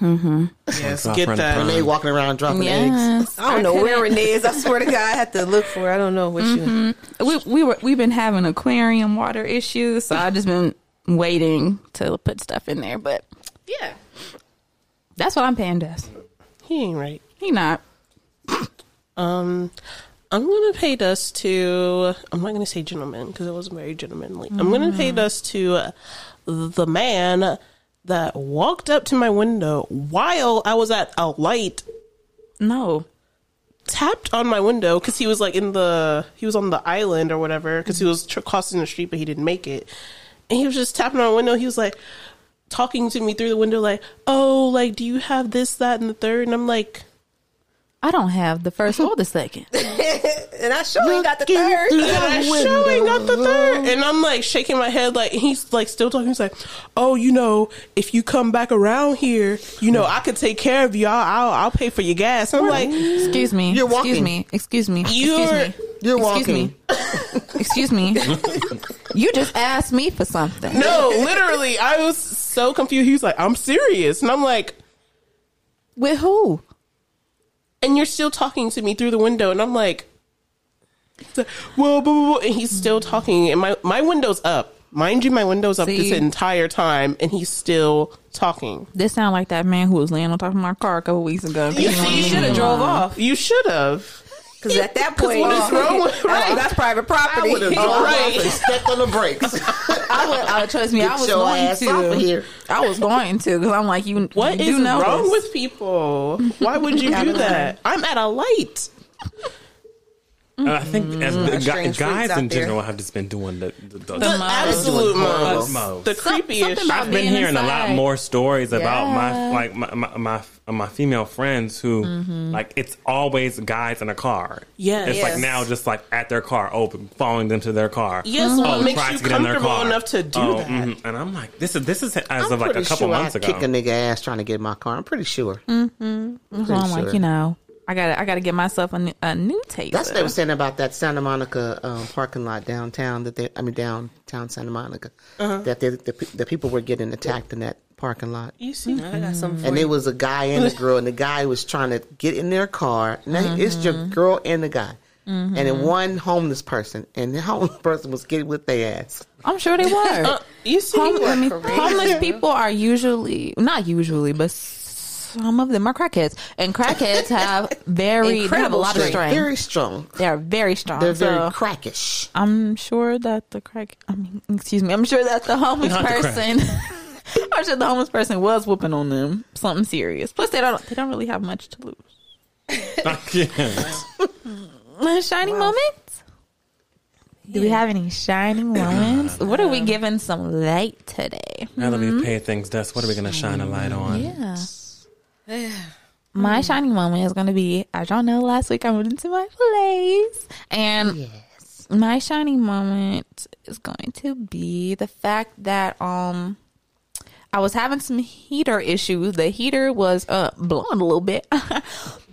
Mm-hmm. Yes. Get her in the that. Renee walking around dropping eggs. I don't know where Renee is. I swear to God, I have to look for her. I don't know what you. Mm-hmm. we we were we've been having aquarium water issues, so I've just been waiting to put stuff in there. But yeah, that's what I'm paying Des. He ain't right. He not. Um, I'm gonna pay dust to. I'm not gonna say gentleman because it wasn't very gentlemanly. I'm gonna pay dust to uh, the man that walked up to my window while I was at a light, No. tapped on my window because he was like in the he was on the island or whatever because he was tr- crossing the street but he didn't make it, and he was just tapping on my window. He was like talking to me through the window like, "Oh, like do you have this, that, and the third? And I'm like. I don't have the first or the second. And I sure ain't got the third. And I sure ain't got the third. And I'm like shaking my head, like he's like still talking. He's like, "Oh, you know, if you come back around here, you know, I could take care of you. I'll, I'll, I'll pay for your gas." I'm like, Excuse me. You're walking. excuse me. Excuse me. You're- excuse me. You're excuse walking. me. excuse me. you just asked me for something. "No, literally." I was so confused. He was like, "I'm serious," and I'm like, With who? "And you're still talking to me through the window?" And I'm like, "Well, blah, blah, blah," and he's still talking, and my my window's up. Mind you, my window's up this entire time, and he's still talking. This sound like that man who was laying on top of my car a couple weeks ago. You see, you should have drove off. You should have. Because at that point, what is wrong with- that's, right. that's private property. I would have drove Right. and stepped on the brakes. I would. I, trust me, I was your going ass to. off of here. I was going to because I'm like, you. What you is do wrong this. with people? Why would you do that? I'm at a light. And I think mm-hmm. as the, strange guy, guys out in there. general have just been doing the the, the, The most. absolute most. most. The creepiest. something I've been being hearing a lot more stories about my like my my my, my female friends who mm-hmm. like it's always guys in a car. Yes. it's like now just like at their car, open, following them to their car. Yes, what Oh, makes you to get in their comfortable enough to do Oh, that? mhm. And I'm like, this is this is as I'm of like a couple sure months I'd ago. kick a nigga ass trying to get my car. I'm pretty sure. Mm-hmm. So I'm like, you know, I got. to I got to get myself a new, a new taser. That's what they were saying about that Santa Monica um, parking lot downtown. That they, I mean, downtown Santa Monica. That they, the, pe- the people were getting attacked in that parking lot. You see, I got something And it was a guy and a girl, and the guy was trying to get in their car. Now it's your girl and the guy. and then one homeless person, and the homeless person was getting with their ass. I'm sure they were. Uh, you see, Hom- I mean, homeless people are usually not usually, but some of them are crackheads, and crackheads have very they have a Incredible lot of strength. strength. Very strong. they are very strong. They're very so crackish. I'm sure that the crack. I mean, excuse me. I'm sure that the homeless Not the person. I'm sure the homeless person was whooping on them something serious. Plus, they don't they don't really have much to lose. I can't. Shining moments. Do we have any shining moments? What are we giving some light today? Now that we've hmm? paid things dust, what are we going to shine a light on? Yeah. My shining moment is going to be, as y'all know, last week I moved into my place. And my shining moment is going to be the fact that um I was having some heater issues. The heater was uh blowing a little bit because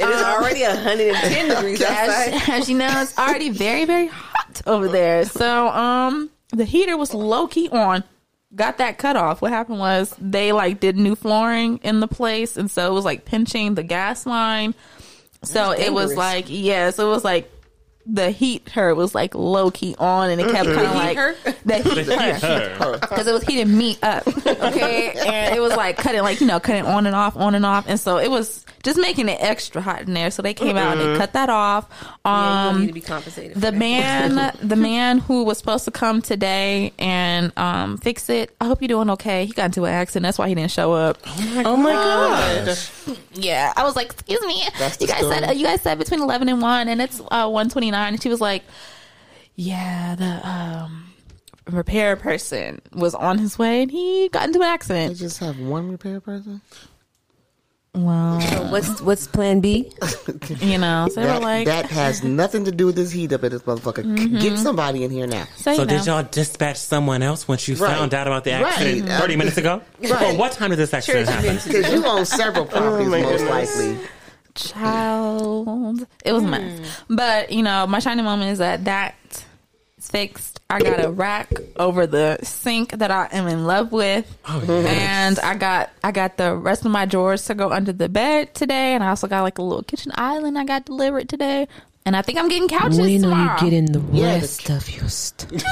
It is already 110 degrees outside. as, as you know, it's already very, very hot over there. So, um, the heater was low key on. Got that cut off. What happened was they like did new flooring in the place, and so it was like pinching the gas line. So it was like, yeah, so it was like the heat her was like low key on, and it kept kind of like her? the heater because it was heating me up. Okay, and it was like cutting, like you know, cutting on and off, on and off, and so it was just making it extra hot in there. So they came out and they cut that off. Yeah, you Um, need to be compensated. the man, the man who was supposed to come today and um, fix it. I hope you're doing okay. He got into an accident. That's why he didn't show up. oh my god. Yeah, I was like, "Excuse me, That's you guys story. said you guys said between eleven and one, and it's uh, one twenty nine." And she was like, "Yeah, the um, repair person was on his way, and he got into an They accident." just have one repair person. Well, what's what's Plan B? you know, so That, like, that has nothing to do with this heat up in this motherfucker. Get mm-hmm. somebody in here now. so, So did y'all dispatch someone else once you Right. found out about the Right. accident uh, 30 minutes ago? Right. Well, what time did this accident happen? Because you own several oh properties, my most goodness. likely. child. It was a mess. Hmm. But, you know, my shining moment is that that is fixed. I got a rack over the sink that I am in love with. Oh, and I got I got the rest of my drawers to go under the bed today. And I also got like a little kitchen island I got delivered today. And I think I'm getting couches tomorrow. When are the Yeah, the- rest of your stuff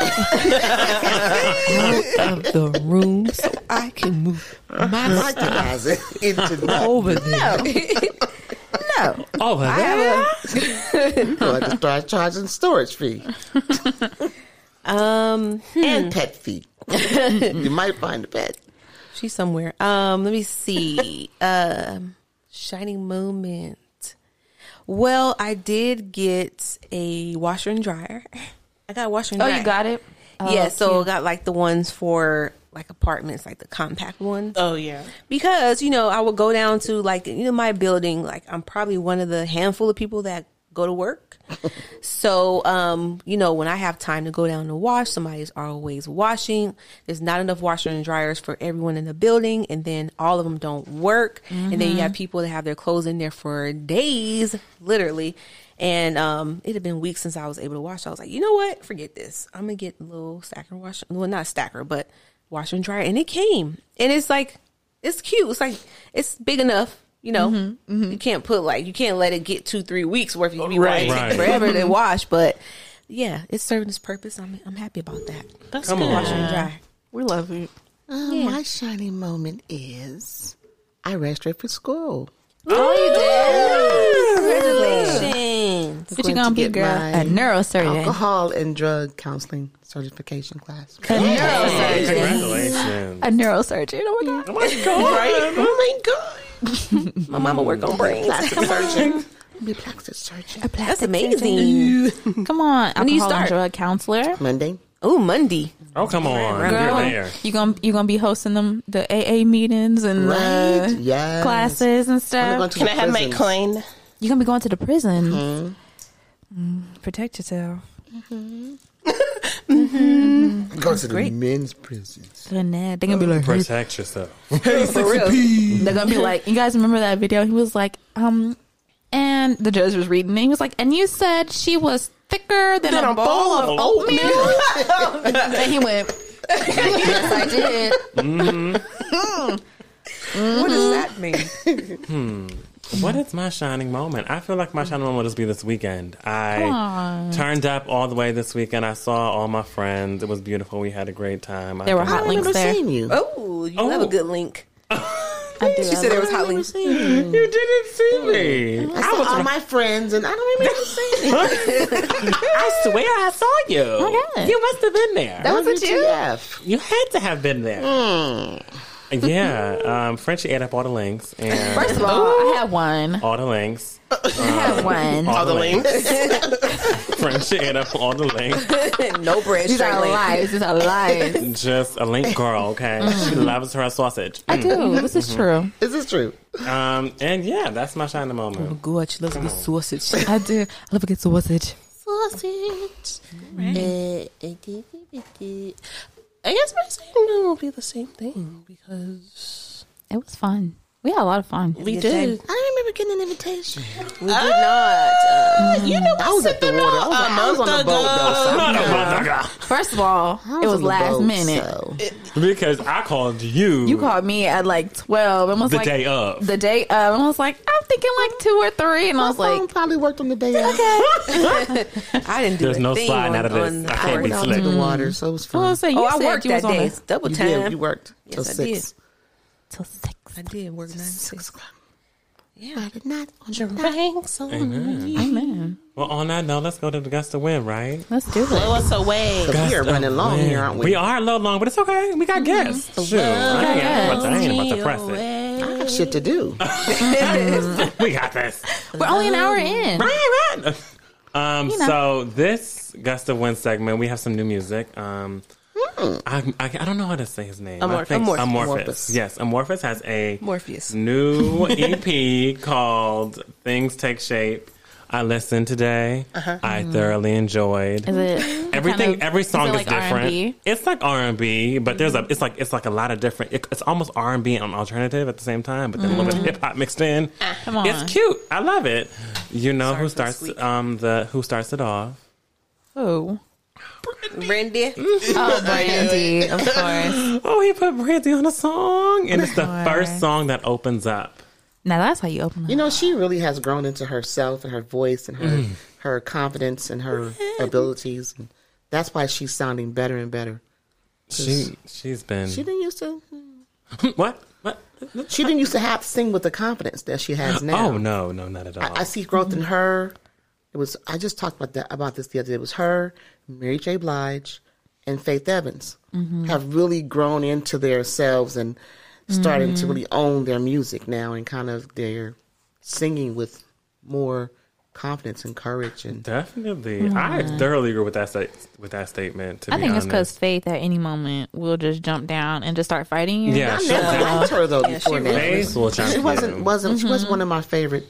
out of the room so I can move my stuff Recognize it into that. over there? no. Oh, I have You have to start charging storage fee a um. and pet fee. you might find a pet. She's somewhere. Um, let me see. um, shining moment. Well, I did get a washer and dryer. I got a washer and dryer. Oh, you got it? yeah, Oh, so cute. Got like the ones for like apartments, like the compact ones. Oh yeah. because you know I would go down to like you know my building. Like I'm probably one of the handful of people that go to work. so um, you know when I have time to go down to wash, somebody's always washing. There's not enough washer and dryers for everyone in the building, and then all of them don't work. And then you have people that have their clothes in there for days, literally. And um, it had been weeks since I was able to wash. I was like, you know what? Forget this. I'm gonna get a little stacker washer. Well, not stacker, but washer and dryer. And it came, and it's like it's cute. It's like it's big enough. You know, mm-hmm, mm-hmm. you can't put like you can't let it get two three weeks worth. You be Right. right. Right. forever to mm-hmm. wash, but yeah, it's serving its purpose. I'm I'm happy about that. That's Come good. on. Washer and dry. We love you. Uh, My shining moment is I registered for school. Oh, Congratulations. What you Going gonna to be, get girl? my A neurosurgeon. Alcohol and drug counseling certification class. A neurosurgeon. Congratulations. A neurosurgeon. Oh my god. Oh my God. Right? Oh my god! My mama work on brains. Plastic surgeon. Be plastic surgeon. That's amazing. Come on, When do you alcohol and start? drug counselor. Monday. Oh, Monday. Oh, come on. Girl, You're there. you gonna you gonna be hosting them the AA meetings and uh, Right? the Yes. classes and stuff. going Can I have my prisons. coin? You're gonna be going to the prison. Mm, protect yourself. Mm-hmm. Go to the men's prisons. They're gonna be like, Protect yourself. For real. they're gonna be like, you guys remember that video? He was like, um, and the judge was reading, and he was like, and you said she was thicker than, Than a, a bowl bowl of of oatmeal. and he went, yes, I did. Mm-hmm. What does that mean? Hmm. What is my shining moment? I feel like my shining moment will just be this weekend. I on. turned up all the way this weekend. I saw all my friends. It was beautiful. We had a great time. I There were think- hot links there. seen you. Oh, you Oh. love a good link. I do. She said there was hot links. you. You didn't see me. I saw all my friends, and I don't even remember seeing you. I swear I saw you. Okay. You must have been there. That was a you. WTF. You had to have been there. Hmm. Yeah. Um, Frenchie ate up all the links and First of all, I had one. all the links. I had um, one. All, All the links. Frenchie ate up all the links. no bread, These straight are link. lies. These are lies. Just a link girl, okay? Mm. She loves her sausage. I do. Mm-hmm. This is true. Is this true? Um, and yeah, that's my shining moment. Oh, God, she loves good sausage. I do. I love a good sausage. Sausage. Eh, eh, I guess my second one will be the same thing because It was fun. We had a lot of fun. we good did. I don't remember getting an invitation. We did not. Uh, You know, I was at the water. I was, I was on the boat, though. So I'm good. First of all, I it was on the last boat, minute. so- Because I called you. You called me at like twelve and was the like day of. the day of, and I was like, I'm thinking like two or three, and I was My phone like, probably worked on the day of. I didn't do anything. There's a no thing sliding on, out of this. on the I can't be Went out slick. to the water, so it was I fun. was saying, you Oh, I said worked you was that on day. the- Double time. did. You worked till Yes, I six. till six. I did work nine to Six six. o'clock. Yeah, I did not. On your the ranks on Amen. Amen. Well, on that note, let's go to the Gust of Wind, right? Let's do it. Blow it. us away. we are running long Win. here, aren't we? We are a little long, but it's okay. We got guests. Shoot, I ain't about to, I ain't about to press it. I got shit to do. We got this. We're only an hour in. Right, right. Um, You know. so this Gust of Wind segment, we have some new music. Um, Mm. I, I, I don't know how to say his name. I Amorphous. Amorphous. Amorphous. Amorphous. Yes, Amorphous has a Morpheus. new EP called Things Take Shape. I listened today. Uh-huh. I thoroughly enjoyed. Is it Everything, kind of- every song it is, like different. R&B? It's like R and B, but there's a, mm-hmm. it's like it's like a lot of different. It, it's almost R and B and alternative at the same time, but then a little bit of hip hop mixed in. Ah. Come on. It's cute. I love it. You know who Sorry for starts um the who starts it off? Who? Brandy. Oh, Brandy, of course. Oh, he put Brandy on a song, and it's the course. first song that opens up. Now that's how you open You know, she really has grown into herself and her voice and her Mm. her confidence and her abilities. And that's why she's sounding better and better. She she's been She didn't used to. what what? She didn't used to have to sing with the confidence that she has now. Oh no no not at all. I, I see growth in her. It was. I just talked about that about this the other day. It was her, Mary J. Blige, and Faith Evans mm-hmm. have really grown into themselves and starting to mm-hmm. really own their music now and kind of they're singing with more confidence and courage and Definitely, I thoroughly agree with that sta- with that statement. To I be think it's honest, because Faith at any moment will just jump down and just start fighting you. Yeah, I she'll never jump- liked her though before she now. Faith She wasn't wasn't she wasn't mm-hmm. one of my favorite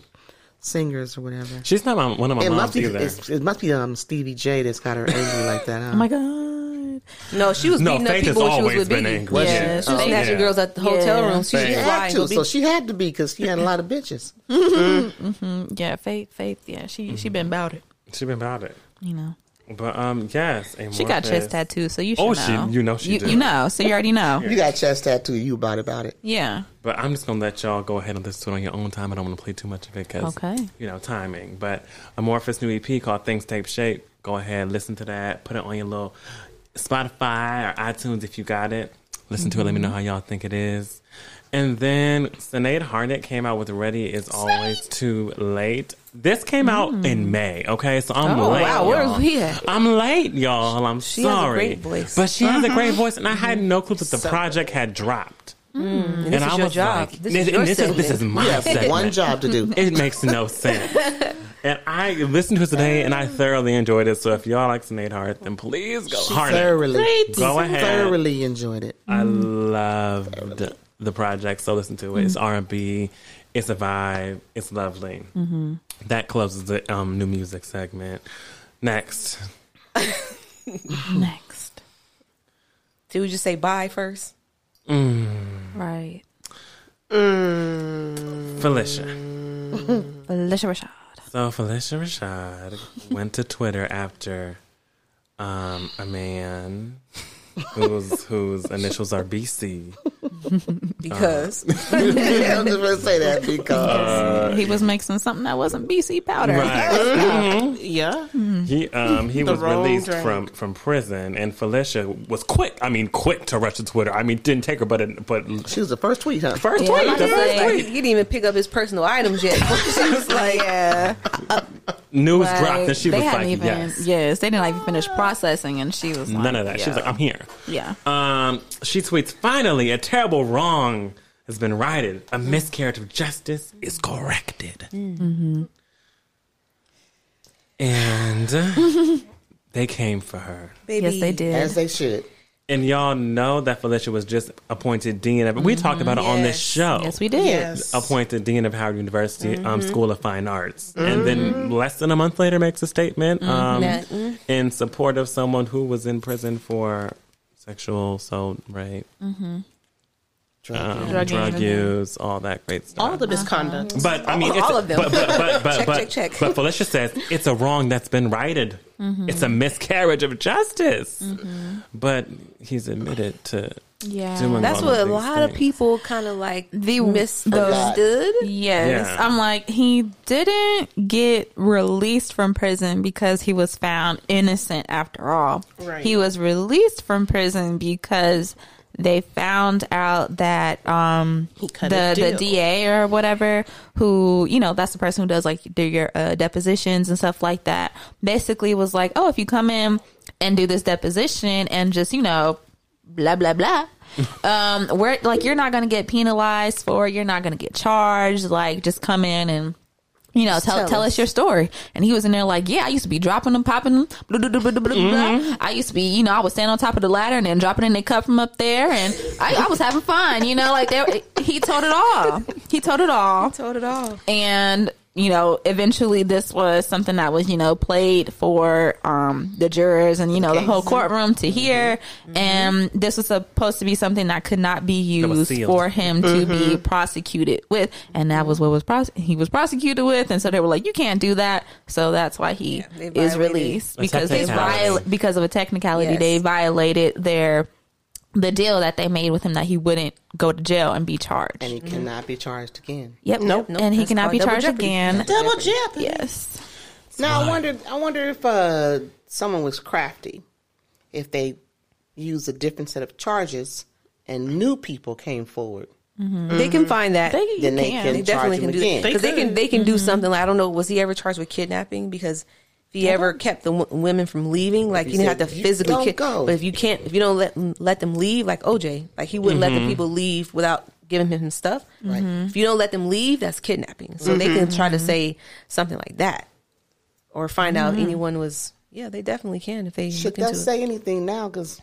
singers or whatever. She's not my, one of my It moms must be either. it must be um Stevie J that's got her angry like that. Huh? Oh my god. No, she was No, beating up Faith has people when she was with been Biggie. angry. Was Yeah, she? she was Oh, Snatching Yeah. girls at the hotel Yeah. room. She She had to, so she had to be because she had a lot of bitches. Yeah, Faith, Faith. Yeah, she she been about it. She been about it, You know, but um, yes, she got chest tattoo, so you should Oh, know. she- you know she you, do. you know, so you already know. You got chest tattoo. You about about it. Yeah. But I'm just gonna let y'all go ahead and listen to it on your own time. I don't want to play too much of it because Okay. you know timing. But Amorphous new EP called Things Take Shape. Go ahead, listen to that. Put it on your little Spotify or iTunes if you got it. Listen to it. Let me know how y'all think it is. And then Sinead Harnett came out with "Ready Is Always Too Late." This came out in hmm. May. Okay, so I'm Oh, late. wow, where's y'all. we at? I'm late, y'all. I'm She has a sorry, great voice. but she has a great uh-huh. voice, and I had no clue that the project had dropped. Hmm. And this and is I your was job. like, This and is your this, is, this is my You have segment. one job to do. It makes no sense. and I listened to it today, and I thoroughly enjoyed it. So if y'all like Sinead Harnett, then please go hard. Thoroughly, Go ahead. thoroughly enjoyed it. I loved the project, so listen to it. It's mm-hmm. R and B. It's a vibe. It's lovely. That closes the um, new music segment. Next, Next. Did we just say bye first? Right. Felicia. Phylicia Rashad. So Phylicia Rashad went to Twitter after um, a man whose whose initials are BC because I'm just gonna say that because he was mixing something that wasn't BC powder. Right. Yeah. He um he The was released drink. from from prison, and Phylicia was quick. I mean, quick to rush to Twitter. I mean, didn't take her, but it, but she was the first tweet, huh? first Yeah, tweet, like the first said, tweet. he didn't even pick up his personal items yet. she was like, Yeah, News like, dropped, and she was hadn't like, even. yes. Yes. they didn't like finish processing, and she was None like, of that. She was like, I'm here. Yeah. Um, she tweets, finally, a terrible wrong has been righted. A miscarriage of justice is corrected. Mm-hmm. And uh, they came for her. baby, Yes, they did. As they should. And y'all know that Phylicia was just appointed dean of. We talked about it on this show. yes, we did. Yes. Appointed dean of Howard University um, Mm-hmm. School of Fine Arts, and then less than a month later makes a statement um, Mhm. in support of someone who was in prison for sexual assault, rape, um, Drug drug, use. use, all that great stuff. All the misconduct. but I mean, All- it's all of them. But but but but Check, but, check, check. but Phylicia says it's a wrong that's been righted. Mm-hmm. It's a miscarriage of justice. But he's admitted to Yeah. doing That's what a of these lot of people kind of like The- misunderstood. Yes. Yeah. I'm like, he didn't get released from prison because he was found innocent after all. Right. He was released from prison because they found out that um the the. DA or whatever who you know that's the person who does like do your uh, depositions and stuff like that basically was like oh if you come in and do this deposition and just you know blah blah blah um we're like you're not gonna get penalized for it, you're not gonna get charged like just come in and you know, tell tell tell, us. us. your story. And he was in there like, yeah, I used to be dropping them, popping them. Blah, blah, blah, blah, blah, blah. Mm-hmm. I used to be, you know, I would stand on top of the ladder and then dropping in their cup from up there, and I, I was having fun. You know, like they, he told it all. He told it all Told it all. and you know eventually this was something that was you know played for um the jurors and you know the whole courtroom to mm-hmm. hear. Mm-hmm. And this was supposed to be something that could not be used for him to be mm-hmm. prosecuted with. And that was what was prose- he was prosecuted with. And so they were like you can't do that. So that's why he they is released because they technicality. viol- because of a technicality Yes. they violated their the deal that they made with him that he wouldn't go to jail and be charged And he mm-hmm. cannot be charged again. Yep. Nope. Nope. And he That's cannot be charged jeopardy. again. Double jeopardy. Yes. Now I wonder. I wonder if uh, someone was crafty, if they used a different set of charges and new people came forward. Mm-hmm. They can find that. They, Then they can. can- They definitely can him do again. that because they, They can. They can do mm-hmm. something. Like, I don't know. Was he ever charged with kidnapping? Because if he ever kept the w- women from leaving, like he you didn't have to physically. don't kid- go." But if you can't, if you don't let let them leave, like OJ, like he wouldn't let the mm-hmm. people leave without giving him his stuff. Right. Mm-hmm. If you don't let them leave, that's kidnapping. So they can try to mm-hmm. say something like that, or find out anyone was. Yeah, they definitely can if they Should look that into it. say anything now? Because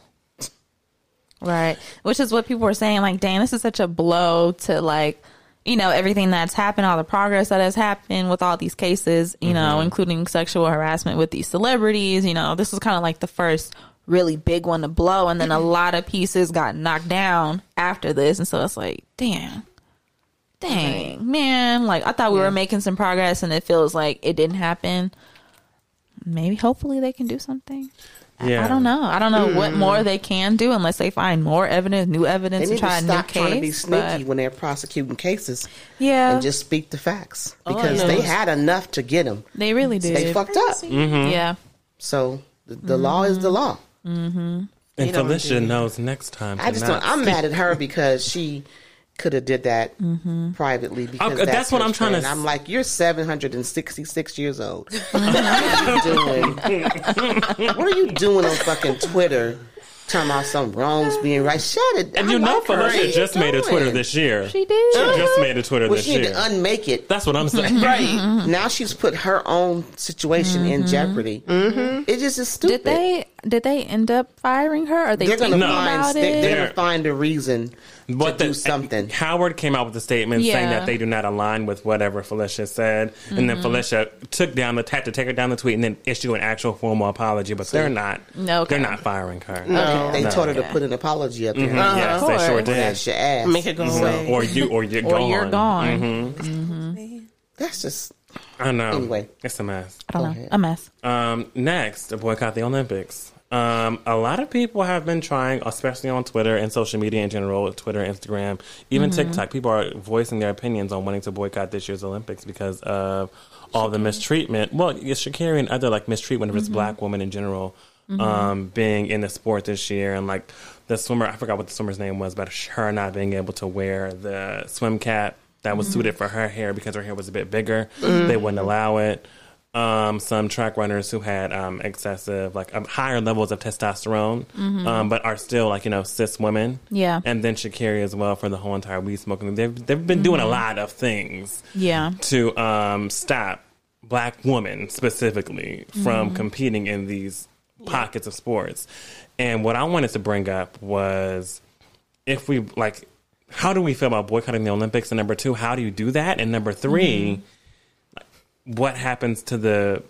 Right. Which is what people were saying, like, dang, this is such a blow to like, you know, everything that's happened, all the progress that has happened with all these cases, you know, mm-hmm. including sexual harassment with these celebrities, you know, this was kind of like the first really big one to blow and then a mm-hmm. lot of pieces got knocked down after this and so it's like, damn. Dang, man. Like I thought we were making some progress and it feels like it didn't happen. Maybe hopefully they can do something. I- Yeah. I don't know. I don't know what mm-hmm. more they can do unless they find more evidence, new they evidence, need and try to a new stop trying to be sneaky but- when they're prosecuting cases yeah, and just speak the facts oh, because know. they had enough to get them. they really did. They fucked up. Yeah, So the, the law is the mm-hmm. law. Mm-hmm. And don't Phylicia knows next time. I just don't. I'm mad at her because she could have did that privately. Because Okay, that's what I'm trying to friend. s- I'm like, you're 766 years old. what are you doing? what are you doing on fucking Twitter? Talking about some wrongs being right. Shut it. And I you know, like her. Phylicia you just made a? Twitter this year. she did. She just made a Twitter Well, this she need year. to unmake it. That's what I'm saying. Right now, she's put her own situation in jeopardy. Mm-hmm. It just is stupid. Did they? Did they end up firing her? Or they They're gonna thinking find. They, it? they're They're- gonna find a reason But to do something. Howard came out with a statement saying that they do not align with whatever Phylicia said, and Mm-hmm. then Phylicia took down the had to take her down the tweet and then issue an actual formal apology. But they're not. No, okay. they're not firing her. No, they No. told her to put an apology up there. Mhm, Yes, they sure course. did. That's your ass. Make it go away. Or you, or you're or gone. you're gone. Mhm. That's just I know. Anyway. it's a mess. I don't Go know. ahead. A mess. Um, next, to boycott the Olympics. Um, a lot of people have been trying, especially on Twitter and social media in general, Twitter, Instagram, even TikTok. People are voicing their opinions on wanting to boycott this year's Olympics because of all the mistreatment. Well, it's Sha'Carri and other like mistreatment of this black woman in general um, being in the sport this year, and like the swimmer, I forgot what the swimmer's name was, but her not being able to wear the swim cap that was suited for her hair because her hair was a bit bigger. They wouldn't allow it. Um, some track runners who had um, excessive, like um, higher levels of testosterone, um, but are still like you know cis women. Yeah. and then Sha'Carri as well for the whole entire weed smoking. They've they've been doing a lot of things Yeah. to um, stop black women specifically from competing in these pockets of sports. And what I wanted to bring up was if we like, how do we feel about boycotting the Olympics? And number two, how do you do that? And number 3 mm-hmm. what happens to the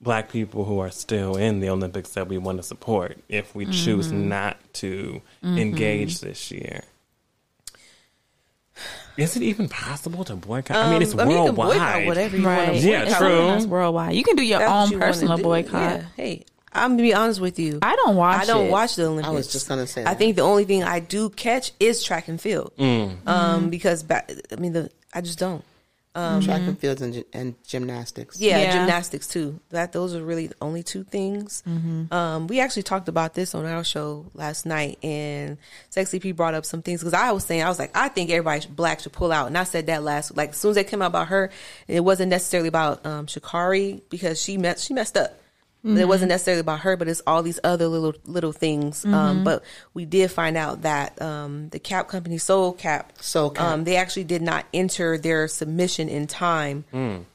black people who are still in the Olympics that we want to support if we choose mm-hmm. not to mm-hmm. engage this year? Is it even possible to boycott? I mean, it's Um, I mean, you can worldwide. boycott whatever you want Right. to Yeah, true. That's worldwide. You can do your That's own you personal boycott. Yeah. Hey, I'm gonna be honest with you. I don't watch I don't it. watch the Olympics. I was just gonna say I think the only thing I do catch is track and field. Um, because back, I mean, the I just don't. track and fields and, and gymnastics. Yeah, Yeah. gymnastics too. That those are really the only two things. Um, we actually talked about this on our show last night, and Sexy P brought up some things because I was saying I was like I think everybody black should pull out, and I said that last like as soon as they came out about her, it wasn't necessarily about um, Sha'Carri because she met she messed up. But it wasn't necessarily about her, but it's all these other little little things. Um, but we did find out that um, the cap company, Soul Cap, Soul Cap. um, they actually did not enter their submission in time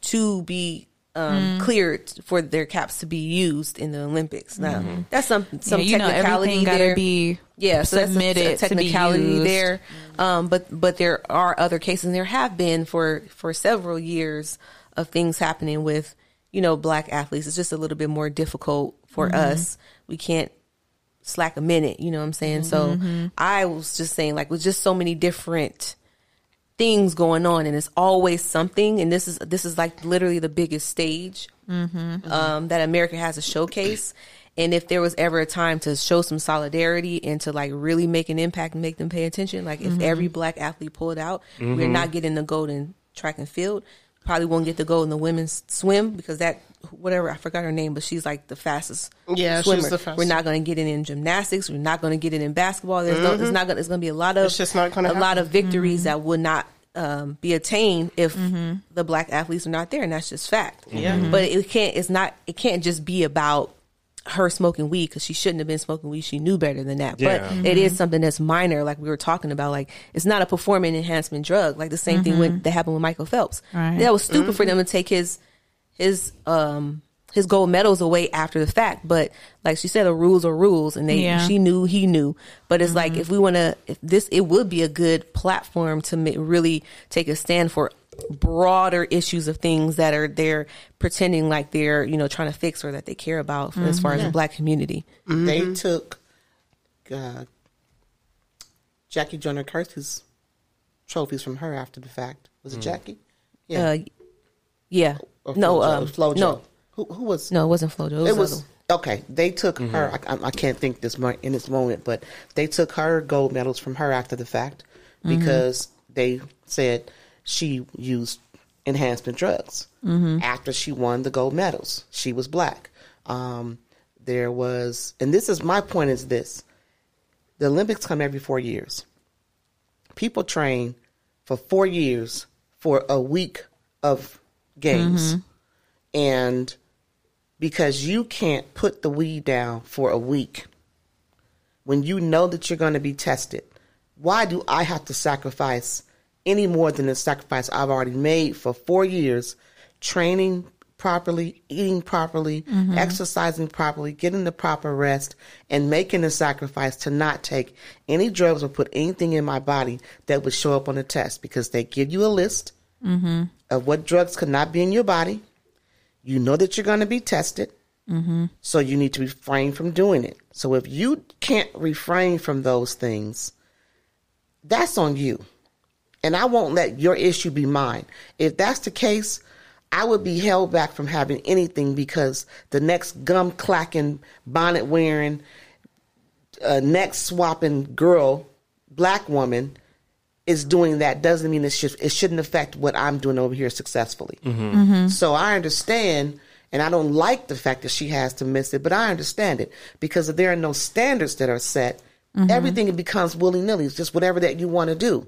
to be um, cleared for their caps to be used in the Olympics. Now that's some some yeah, you know, technicality everything got there. to be yeah, so that's a- submitted a to be technicality used. there. Um, but but there are other cases, and there have been for for several years of things happening with you know black athletes. It's just a little bit more difficult for Mm-hmm. us. We can't slack a minute. You know what I'm saying? So Mm-hmm. I was just saying, like, with just so many different things going on, and it's always something. And this is this is like literally the biggest stage um, that America has a showcase. And if there was ever a time to show some solidarity and to like really make an impact and make them pay attention, like if every black athlete pulled out, we're not getting the golden track and field. Probably won't get the gold in the women's swim because that whatever I forgot her name, but she's like the fastest Yeah, she's swimmer. the fastest. We're not going to get it in gymnastics. We're not going to get it in basketball. There's no. It's mm-hmm. not going. It's going to be a lot of. It's just not gonna a lot of victories mm-hmm. that would not um, be attained if mm-hmm. the black athletes are not there, and that's just fact. Yeah. But it can't. It's not. It can't just be about her smoking weed because she shouldn't have been smoking weed. She knew better than that. Yeah. But it is mm-hmm. something that's minor, like we were talking about. Like it's not a performance enhancement drug. Like the same thing with, mm-hmm. that happened with Michael Phelps. Right. That was stupid for mm-hmm. them to take his his um his gold medals away after the fact. But like she said, the rules are rules, and they Yeah. she knew he knew. But it's like if we want to, if this it would be a good platform to ma- really take a stand for broader issues of things that are they're pretending like they're you know trying to fix or that they care about as far as the black community. They took uh, Jackie Joyner Kersee's trophies from her after the fact. Was it Jackie? Uh, yeah, Or no, Flojo? um, Flojo. no, Who, who was? no, it wasn't Flojo. It was, It was okay. They took her. I, I- I can't think this mo- in this moment, but they took her gold medals from her after the fact because they said she used enhancement drugs after she won the gold medals. She was black. Um, there was, and this is my point: is this the Olympics come every four years? People train for four years for a week of games, and because you can't put the weed down for a week when you know that you're going to be tested. Why do I have to sacrifice any more than the sacrifice I've already made for four years, training properly, eating properly, mm-hmm. exercising properly, getting the proper rest, and making the sacrifice to not take any drugs or put anything in my body that would show up on the test because they give you a list mm-hmm. of what drugs could not be in your body. You know that you're going to be tested. Mm-hmm. So you need to refrain from doing it. So if you can't refrain from those things, that's on you. And I won't let your issue be mine. If that's the case, I would be held back from having anything because the next gum clacking, bonnet wearing, uh, neck swapping girl, black woman, is doing that doesn't mean it should it shouldn't affect what I'm doing over here successfully. Mm-hmm. Mm-hmm. So I understand, and I don't like the fact that she has to miss it, but I understand it because if there are no standards that are set, mm-hmm. everything becomes willy nilly. It's just whatever that you want to do.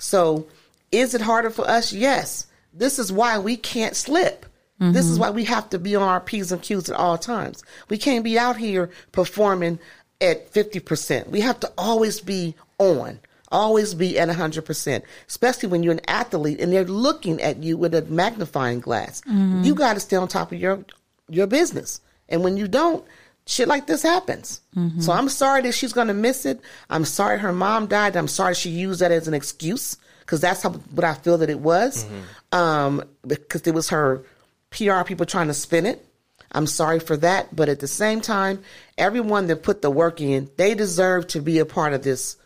So, is it harder for us? Yes. This is why we can't slip. This is mm-hmm. why we have to be on our P's and Q's at all times. We can't be out here performing at 50%. We have to always be on, always be at 100%, especially when you're an athlete and they're looking at you with a magnifying glass. Mm-hmm. You got to stay on top of your, your business. And when you don't, shit like this happens. So I'm sorry that she's going to miss it. I'm sorry her mom died. I'm sorry she used that as an excuse because that's how, what I feel that it was. Um, because it was her PR people trying to spin it. I'm sorry for that, but at the same time, everyone that put the work in, they deserve to be a part of this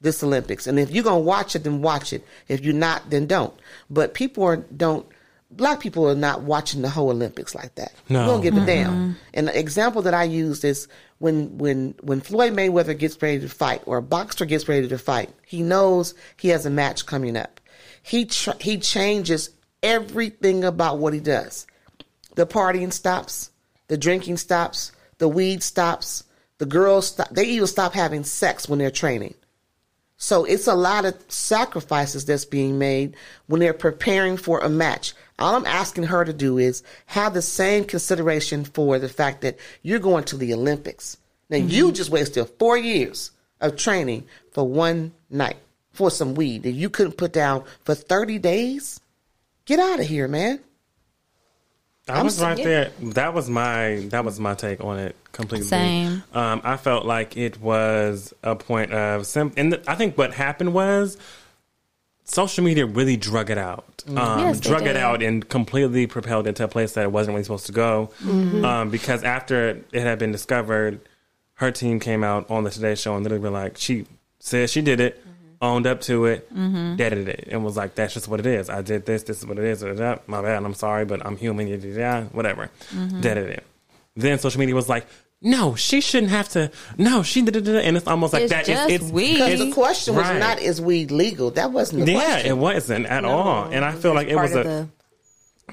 this Olympics. And if you're gonna watch it, then watch it. If you're not, then don't. But people are don't. Black people are not watching the whole Olympics like that. No. We don't give a damn. And the example that I used is when when when Floyd Mayweather gets ready to fight or a boxer gets ready to fight, he knows he has a match coming up. He tr- he changes everything about what he does. The partying stops, the drinking stops, the weed stops, the girls stop. They even stop having sex when they're training. So it's a lot of sacrifices that's being made when they're preparing for a match. All I'm asking her to do is have the same consideration for the fact that you're going to the Olympics. Now you just wasted four years of training for one night for some weed that you couldn't put down for 30 days. Get out of here, man. I was so- right there. That was my that was my take on it completely. Same. Um, I felt like it was a point of sim- and the, I think what happened was social media really drug it out. Mm-hmm. Um, Yes, drug it out and completely propelled it to a place that it wasn't really supposed to go. Mm-hmm. Um, because after it had been discovered, her team came out on the Today Show and literally were like, she said she did it. Mm-hmm. Owned up to it, deaded it, and was like, "That's just what it is. I did this. This is what it is. My bad. I'm sorry, but I'm human. Yeah, whatever." Deaded it. Then social media was like, "No, she shouldn't have to. No, she did it." And it's almost like It's that. just it's, weed. Because the question was right. not is weed legal. That wasn't the Yeah, question. it wasn't at all. And I feel like it was a. the,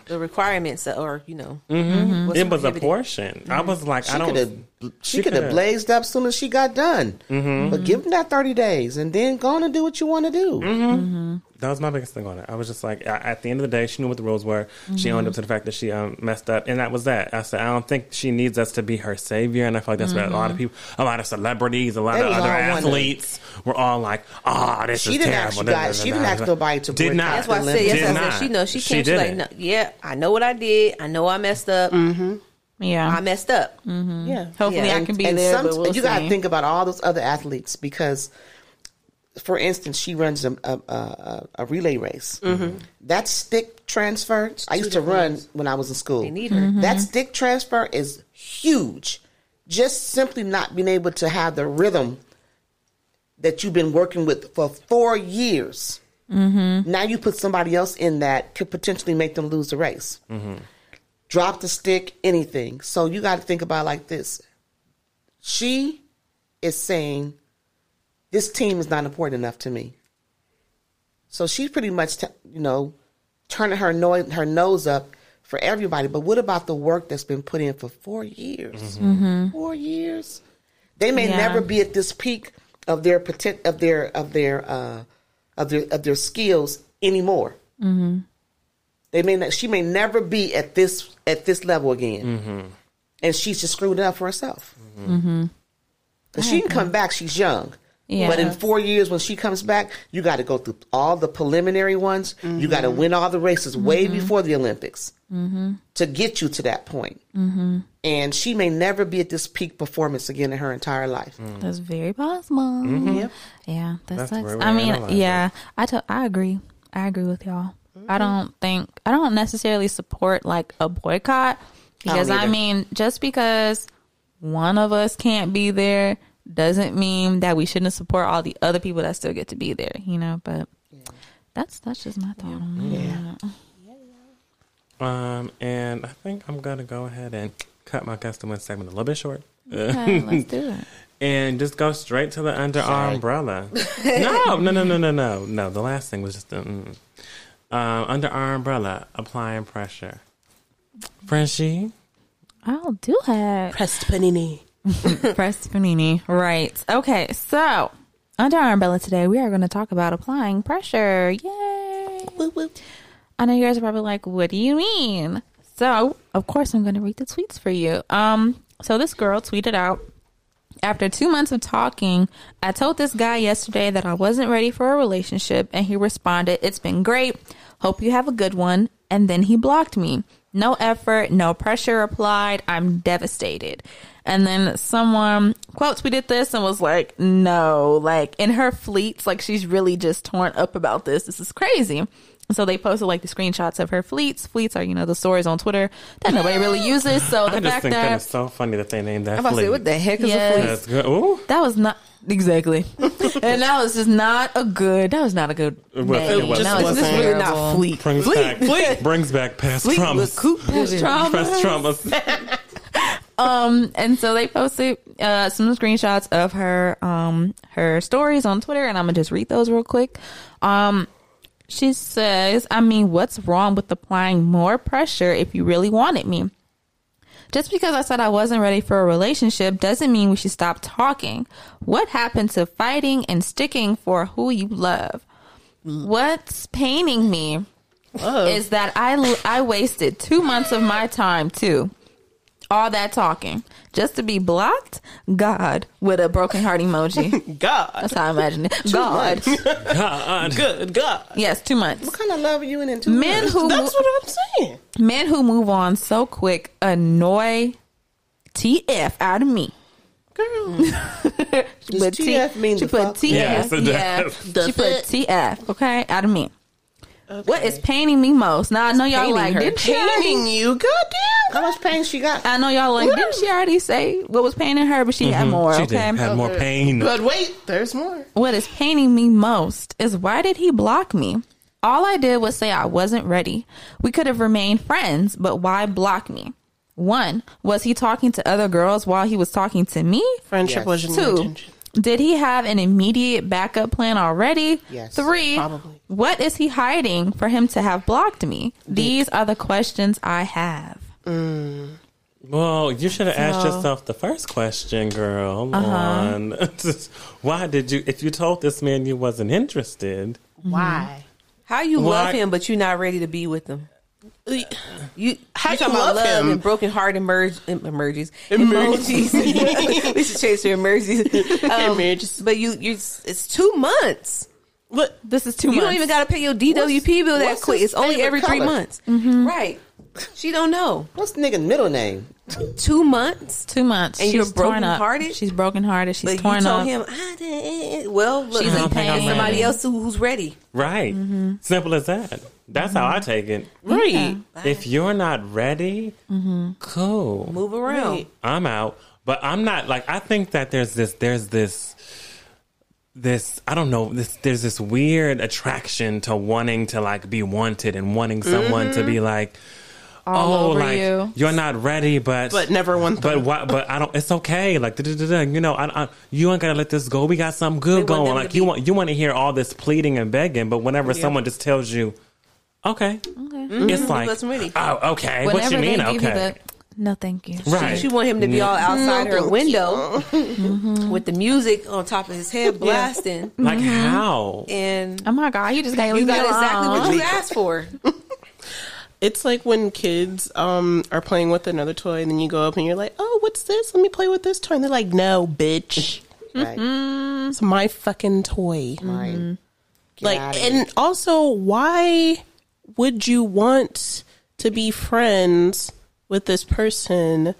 the requirements, that- or you know, mm-hmm. it was a prohibited. portion. I mm-hmm. was like, She I don't. Have she, she could have blazed up as soon as she got done. Mm-hmm. But give them that thirty days and then go on and do what you want to do. Mm-hmm. Mm-hmm. That was my biggest thing on it. I was just like, a- at the end of the day, she knew what the rules were. She owned up to the fact that she um, messed up, and that was that. I said, I don't think she needs us to be her savior, and I feel like that's what a lot of people, a lot of celebrities, a lot They of other all wondering. athletes were all like, "Ah, this She is didn't terrible." ask you da, da, guys- da, she da, didn't ask da. nobody to Did not. That's why I said, yes, I not. said, she knows, she She came, she like, no, yeah, I know what I did. I know I messed up. Yeah. I messed up. Mm-hmm. Yeah. Hopefully Yeah, I And- can be and there, some- but we'll you got to think about all those other athletes because, for instance, she runs a, a, a, a relay race. Mm-hmm. Mm-hmm. That stick transfer, I used to run when I was in school. They need her. Mm-hmm. That stick transfer is huge. Just simply not being able to have the rhythm that you've been working with for four years. Now you put somebody else in that could potentially make them lose the race. Drop the stick, anything. So you got to think about it like this. She is saying, "This team is not important enough to me." So she's pretty much, t- you know, turning her no- her nose up for everybody. But what about the work that's been put in for four years? Mm-hmm. Mm-hmm. Four years. They may Yeah. never be at this peak of their potent of their of their uh, of their of their skills anymore. Mm-hmm. They may not. She may never be at this at this level again, mm-hmm. and she's just screwed it up for herself. Mm-hmm. Mm-hmm. Because she can come back. She's young. Yeah. But in four years, when she comes back, you got to go through all the preliminary ones. You got to win all the races way before the Olympics to get you to that point. And she may never be at this peak performance again in her entire life. Mm. That's very possible. Yeah. Yeah, that That's the sucks. I mean, analyze it. yeah, I to- I agree. I agree with y'all. I don't think I don't necessarily support like a boycott because I, either. mean, just because one of us can't be there doesn't mean that we shouldn't support all the other people that still get to be there. You know, but that's that's just my thought on it. Um, and I think I'm gonna go ahead and cut my custom segment a little bit short. Okay, let's do it. and just go straight to the under Sorry. umbrella. no, no, no, no, no, no, no. The last thing was just the mm. Uh, under our umbrella, applying pressure. Frenchie, I'll do it. Pressed panini. Pressed panini. Right. Okay. So, under our umbrella today, we are going to talk about applying pressure. Yay. I know you guys are probably like, what do you mean? So, of course, I'm going to read the tweets for you. Um, so this girl tweeted out, after two months of talking, I told this guy yesterday that I wasn't ready for a relationship, and he responded, It's been great. Hope you have a good one. And then he blocked me. No effort, no pressure applied. I'm devastated. And then someone quote tweeted this and was like, No, like in her fleets, like she's really just torn up about this. This is crazy. So they posted like the screenshots of her fleets. Fleets are, you know, the stories on Twitter that nobody really uses. So the I just fact think that that is so funny that they named that. I'm about to say, fleet. what the heck is Yes. a fleece? That's good. Ooh, that was not exactly, and that was just not a good. That was not a good. It wasn't- name. it wasn't. That was This just is really not fleet. brings back brings back past Fleet traumas. with coop. Trauma. Past traumas. Um, and so they posted uh, some screenshots of her um her stories on Twitter, and I'm gonna just read those real quick. Um, she says, "I mean, what's wrong with applying more pressure if you really wanted me?" Just because I said I wasn't ready for a relationship doesn't mean we should stop talking. What happened to fighting and sticking for who you love? What's paining me is that I I wasted two months of my time too. All that talking just to be blocked. God with a broken heart emoji. God. That's how I imagine it. God. God. Good God. Yes, two months. What kind of love are you in? in two Men months? who That's what I'm saying. men who move on so quick annoy TF out of me. Girl. She Does put T- TF mean she the put fuck? TF. Yes, it yeah. does. She put TF. Okay, out of me. What is paining me most? Now I know y'all paining like her. didn't she already- you. Goddamn. How much pain she got? I know y'all like didn't she already say what was paining her, but she had mm-hmm. more. She okay, did had more pain. But wait, there's more. What is paining me most is why did he block me? All I did was say I wasn't ready. We could have remained friends, but why block me? One, was he talking to other girls while he was talking to me? Friendship Yes. wasn't Two, intention. Did he have an immediate backup plan already? Yes. Three, Probably. what is he hiding for him to have blocked me? These are the questions I have. Mm. Well, you should have asked yourself the first question, girl. Uh-huh. On why did you? If you told this man you wasn't interested, Why? How you Why- love him, but you're not ready to be with him? You How you you about love love him? and broken heart emerge, emerges emojis emojis. we should change to emojis. Um, Emojis. but you you it's two months. But This is two You months. don't even got to pay your DWP bill that quick. It's only favorite every three months. Mm-hmm. Right. She don't know. What's the nigga middle name? Two months. two months. And She's you're torn up. brokenhearted? She's brokenhearted. She's But you torn told up. him, I didn't. Well, look, She's in don't think I'm pain. somebody else who- who's ready. right? Mm-hmm. Simple as that. That's how I take it. right. If you're not ready, Mm-hmm. cool. Move around. Right. I'm out. But I'm not like I think that there's this there's this this I don't know this there's this weird attraction to wanting to like be wanted and wanting someone to be like All oh over like you. you're not ready but But never want but what? but I don't it's okay like you know I, I, you ain't gotta let this go we got something good They going like you be- want you want to hear all this pleading and begging but whenever someone just tells you okay it's like That's ready. oh okay what you mean they give you okay the no, thank you. right She want him to be all outside her window Mm-hmm. with the music on top of his head blasting, like Mm-hmm. how and Oh my god, you just gotta you leave me got exactly alone. what you asked for. It's like when kids um are playing with another toy, and then you go up and you're like, "Oh, what's this? Let me play with this toy." And they're like, "No, bitch, Right. it's my fucking toy." Right. Get like, outta here. and also, why would you want to be friends with this person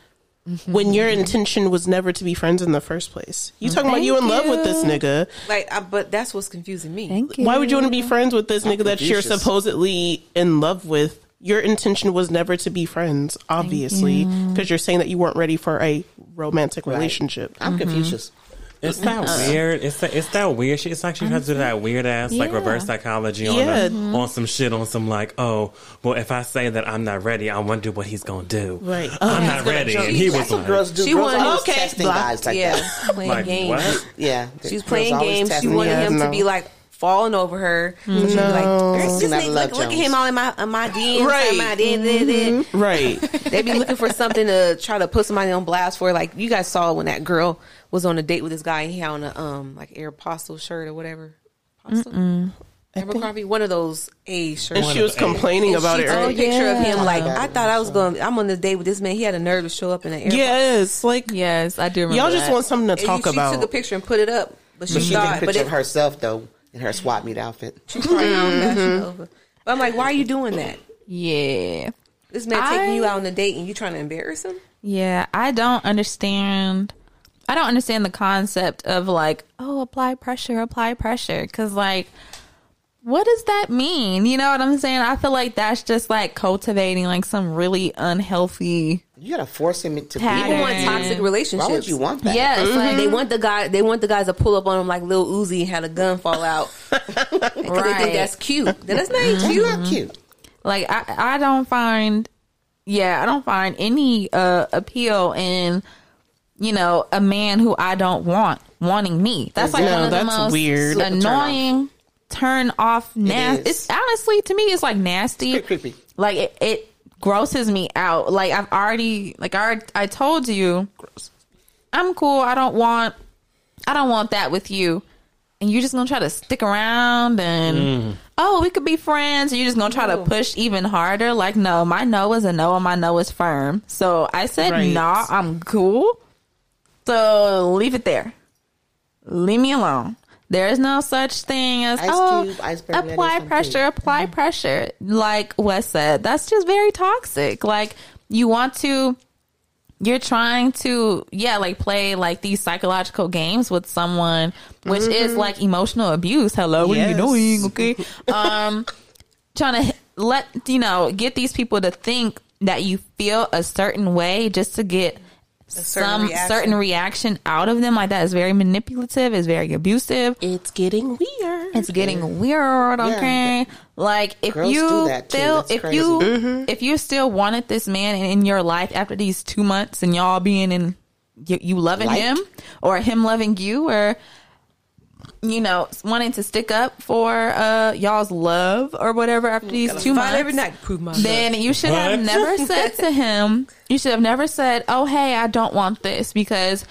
when your intention was never to be friends in the first place? You talking about you in Thank love with this nigga? Like, I, uh, but that's what's confusing me. Thank you. Why would you want to be friends with this nigga that you're supposedly in love with? Your intention was never to be friends, obviously, because you're saying that you weren't ready for a romantic relationship. I'm mm-hmm. Confucius. It's that uh, weird. It's that, it's that weird shit. It's like she tries to do that weird ass like reverse psychology on Yeah. the, on some shit on some like oh well if I say that I'm not ready I wonder what he's gonna do. Right. I'm Oh, not ready. jump. And he was That's what like, girls do. She girls wanted- always Okay, testing blocked, guys like yeah, that. playing like games. what? Yeah, She's playing games. She wanted him to be like falling over her. So she'd be like, "This Seen that nigga, Love look, look at him all in my in my DMs, Right. right? My DMs, Right. They be looking for something to try to put somebody on blast for. Like you guys saw when that girl was on a date with this guy and he had on a um like Aeropostale shirt or whatever. Apostle? Abercrombie, one of those A shirts. And she was complaining And about she it. took a Right? picture of him. Like I thought I was going. I'm on this date with this man. He had a nerve to show up in an Aeropostale. Yes, like Yes, I do remember. y'all just that. want something to And talk she about. took a picture and put it up, but she, But she took a thought, picture but it, of herself though in her swap meet outfit. She's probably on Fashion Nova. But I'm like, why are you doing that? Yeah. This man I- taking you out on a date and you trying to embarrass him? Yeah, I don't understand. I don't understand the concept of like, oh, apply pressure, apply pressure. Cause like, what does that mean? You know what I'm saying? I feel like that's just like cultivating like some really unhealthy. You gotta force him to be. Pattern. People want toxic relationships. Why would you want that? Yes, like They want the guy. They want the guys to pull up on them like Lil Uzi and had a gun fall out. 'Cause They Right. think that's cute. Then That's not That's cute. not cute. like I I don't find yeah, I don't find any uh appeal in you know, a man who I don't want wanting me. That's like No, one of the that's most weird. Super turn annoying turn off nasty. is. It's honestly to me it's like nasty. Pretty creepy. Like it, it grosses me out. Like I've already like I I told you I'm cool. I don't want I don't want that with you. And you're just gonna try to stick around and oh, we could be friends. And you're just gonna try to push even harder. Like, no, my no is a no and my no is firm. So I said, Right. nah, I'm cool. So leave it there. Leave me alone. There is no such thing as Ice oh, Cube, apply pressure, apply pressure. Like Wes said, that's just very toxic. Like you want to you're trying to yeah like play like these psychological games with someone which is like emotional abuse. Hello what are you doing? Okay. Um trying to let you know get these people to think that you feel a certain way just to get certain some reaction. certain reaction out of them like that is very manipulative is very abusive It's getting weird. it's getting weird okay Yeah. like if Girls you do still if crazy. you Mm-hmm. if you still wanted this man in, in your life after these two months and y'all being in you, you loving Like- him or him loving you or you know wanting to stick up for uh y'all's love or whatever after these two months every night. to Prove my then you should have never said to him you should have never said oh hey i don't want this because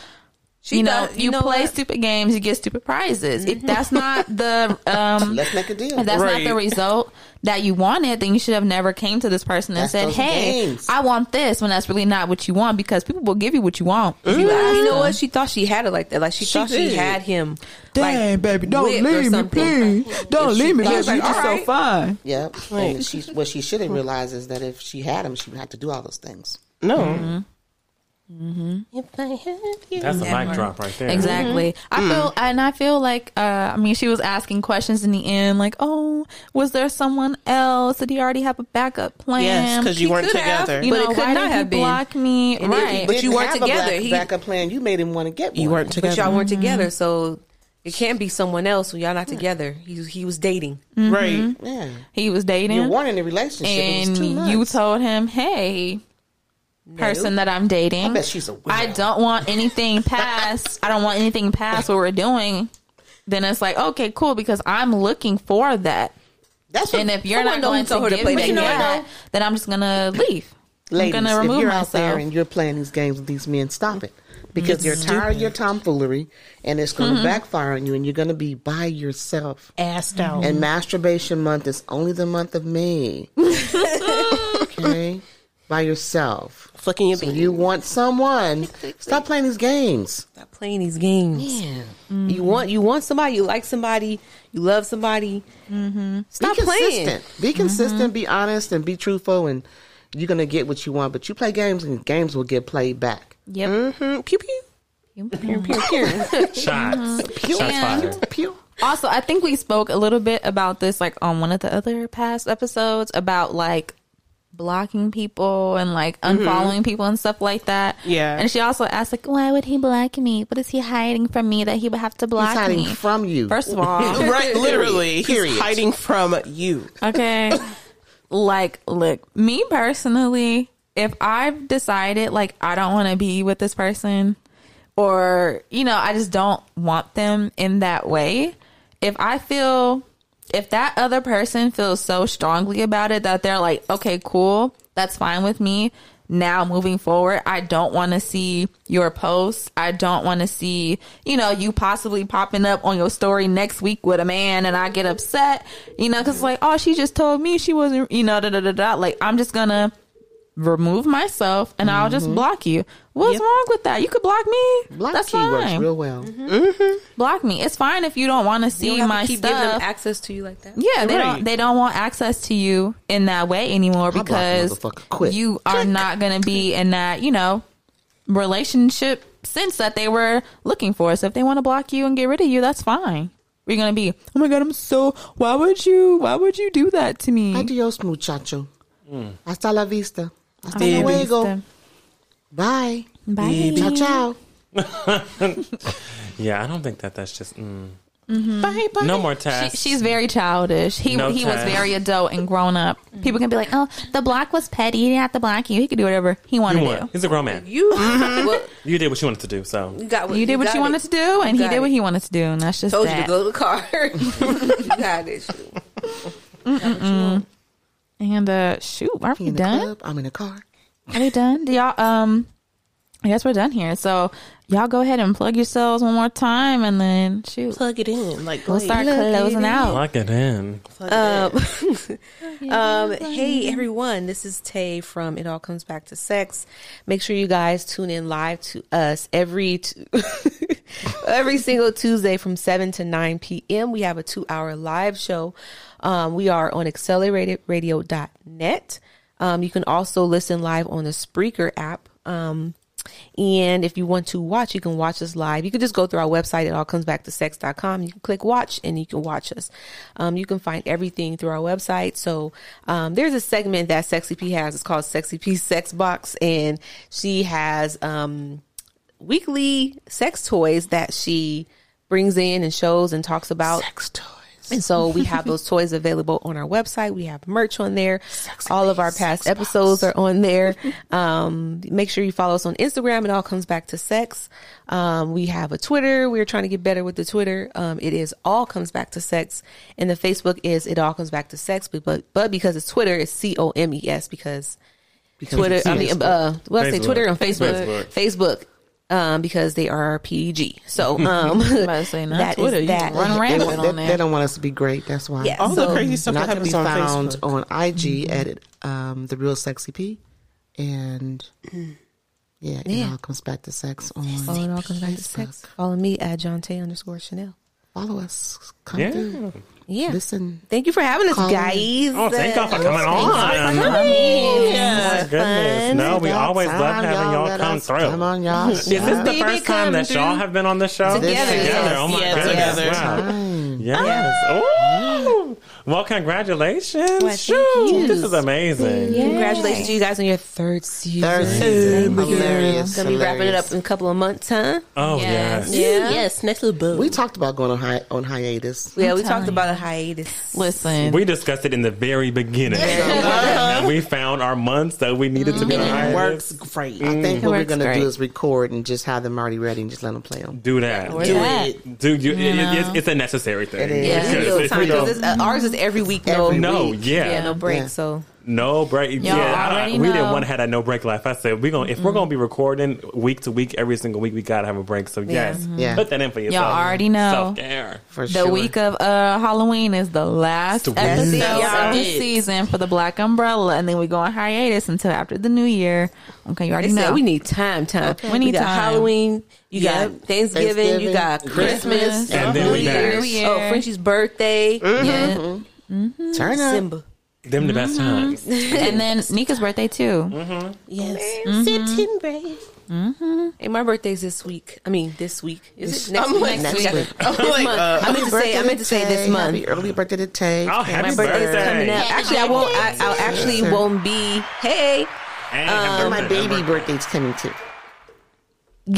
She you know thought- you, you know play what? stupid games you get stupid prizes if that's not the um Let's make a deal. if that's Right. not the result that you wanted, then you should have never came to this person and That's said, "Hey, games. I want this," when that's really not what you want. Because people will give you what you want. If you You, know what? She thought she had it like that. Like she, She thought she had him. Dang, like, baby, don't leave me, something. please. Don't leave me, thought baby. she- You just so Alright. fine. Yep. And she, what she should have realized is that if she had him, she would have to do all those things. No. Mm-hmm. Mm-hmm. If I had you. That's a mic drop right there. Exactly. Mm-hmm. I feel, mm. and I feel like, uh, I mean, she was asking questions in the end, like, "Oh, was there someone else? Did he already have a backup plan? Yes, because you weren't could have. together. You But know, it could why not did have he been. block me? And if he- right? but you Didn't weren't have a together. black- He- backup plan. You made him want to get one. You weren't together. But together. y'all weren't mm-hmm. together, so it can't be someone else when y'all not together. He he was dating. Right. Yeah. he was dating. You're wanting a relationship. it was two and you told him, "Hey, person that I'm dating, I bet she's a I weirdo. don't want anything past. I don't want anything past what we're doing." Then it's like, okay, cool, because I'm looking for that. That's what, And if you're not going to her to give play me that game. that, then I'm just gonna leave. ladies, I'm gonna if remove you're out there myself. and you're playing these games with these men, stop it. Because you're tired of your tomfoolery and it's going to Mm-hmm. backfire on you and you're going to be by yourself. Assed out. And masturbation month is only the month of May. okay? By yourself. Flicking your So bean. you want someone, stop playing these games. Stop playing these games. Man. Mm-hmm. You want you want somebody. You like somebody. You love somebody. Mm-hmm. Stop be playing. consistent. Be mm-hmm. consistent, be honest, and be truthful, and you're going to get what you want. But you play games, and games will get played back. Yep. Mhm. Pew pew. Shots. Shots And- fired. Pew. Also, I think we spoke a little bit about this, like on one of the other past episodes, about like blocking people and like mm-hmm. unfollowing people and stuff like that. Yeah. And she also asked like, why would he block me? What is he hiding from me that he would have to He's block hiding me? from you. First of all, right, literally, Period. he's hiding from you. okay. like, look, me personally, if I've decided like I don't want to be with this person or, you know, I just don't want them in that way, if I feel if that other person feels so strongly about it that they're like, okay, cool, that's fine with me. Now moving forward, I don't want to see your posts. I don't want to see, you know, you possibly popping up on your story next week with a man and I get upset, you know, cause like, oh, she just told me she wasn't, you know, da da da da. Like, I'm just gonna remove myself and I'll just mm-hmm. block you. What's Yep. wrong with that? You could block me. Block That's key works fine. real well. Mm-hmm. Mm-hmm. block me. It's fine if you don't want to see my to keep stuff. giving them access to you like that. Yeah, they Right. don't they don't want access to you in that way anymore block a because motherfucker you are not going to be in that, you know, relationship sense that they were looking for. So if they want to block you and get rid of you, that's fine. We're going to be, "Oh my god, I'm so why would you why would you do that to me?" Adios, muchacho. Mm. Hasta la vista. Hasta Baby. luego. Bye. Bye. Ciao, ciao. Yeah, I don't think that that's just. Mm. mm-hmm Bye, bye. No more She, she's very childish. He No he was very adult and grown up. Mm-hmm. People can be like, "Oh, the block was petty. He didn't have to block you. He could do whatever he wanted to do." He's a grown man. You, well, mm-hmm. You did what you wanted to do. So you got what You did what got you it. wanted to do, and he got did it. what he wanted to do, and that's just Told that. you to go to the car. you got it. And uh, shoot, are He we in the done? club. I'm in the car. Are we done? Do y'all um I guess we're done here. So y'all go ahead and plug yourselves one more time and then shoot. Plug it in. Like, We'll like, start closing out. lock it in. plug it in. Um, hey everyone, this is Tay from It All Comes Back to Sex. Make sure you guys tune in live to us every t- every single Tuesday from seven to nine p.m. We have a two hour live show. Um, we are on acceleratedradio.net. Um, you can also listen live on the Spreaker app. Um, and if you want to watch, you can watch us live. You can just go through our website. It all comes back to sex.com. You can click watch and you can watch us. Um, you can find everything through our website. So, um, there's a segment that Sexy P has. It's called Sexy P Sex Box and she has, um, weekly sex toys that she brings in and shows and talks about. Sex toys. And so we have those toys available on our website. We have merch on there. All of our past episodes are on there. Um, make sure you follow us on Instagram. It all comes back to sex. Um, we have a Twitter. We're trying to get better with the Twitter. Um, it is all comes back to sex. And the Facebook is it all comes back to sex. But, but, but because it's Twitter, it's C O M E S because Because Twitter, I mean, Facebook. uh, well, I say Twitter and Facebook. Facebook. Facebook. Um, because they are PG. So, um, about to say, not that is Twitter. You that. run They, rampant want- on they- there. they don't want us to be great. That's why. Yeah. All So, the crazy stuff Not that to be happens on found Facebook. on IG at um, the real sexy P, and yeah, it all comes back to sex on. Oh, it all comes back to sex. Follow me at John Tay underscore Chanel. Follow us. Come Yeah. through. Yeah. Listen. Thank you for having us, Call in. guys. Oh, thank y'all for coming on. Yeah. My goodness. No, we About always love having y'all let come through. Come on, y'all. Is this the Baby, first time come that y'all have been on the show? Together, yes. Oh my Yeah, goodness. together. Wow. Yes. Oh. Ooh. Well, congratulations. Well, thank Shoot. you. This is amazing. Congratulations to you guys on your third season. Third season. Hilarious. Gonna be wrapping it up in a couple of months, huh? Oh, Yes. yes. Yeah. Yes, next little boo. We talked about going on hi- on hiatus. Yeah, we telling talked about a hiatus. Listen, We discussed it in the very beginning. and we found our months that we needed to be on it works great. I think what we're going to great. do is record and just have them already ready and just let them play them. Do that. do it. Dude, you, it, it- it's, it's a necessary thing. It is. Yeah, Because real if time. we don't- 'Cause uh, ours is every week. No, Every no, week. yeah. yeah, no break. Yeah. So No break. yeah, I- already we didn't want to have that no break life. I said we're gonna if we're gonna be mm-hmm. recording week to week every single week, we gotta have a break. So yes, mm-hmm. Yeah. put that in for yourself. Y'all already know. self care. For the sure. week of uh Halloween is the last Sweet. episode Y'all of the season for the Black Umbrella, and then we go on hiatus until after the new year. Okay, you they already said know. we need time, time. We need got time. Halloween. You Yep. got Thanksgiving, You got Christmas. Christmas, And then New we Year's. New oh, Year. Oh, Frenchie's birthday. Yeah. Mm-hmm. Turn up. Simba. Them the best times. and then Nika's birthday too. Yes. September. Hey, my birthday's this week. I mean, this week. Is it next I'm week? like, next next week. week. I'm like, uh, I meant to say. I meant to say this Tay. month. Happy early birthday to Tay. Oh, happy My birthday's birthday. coming up. Actually, I won't. I, I actually won't be. Hey, Hey, And happy Uh, my birthday, baby happy birthday's coming too.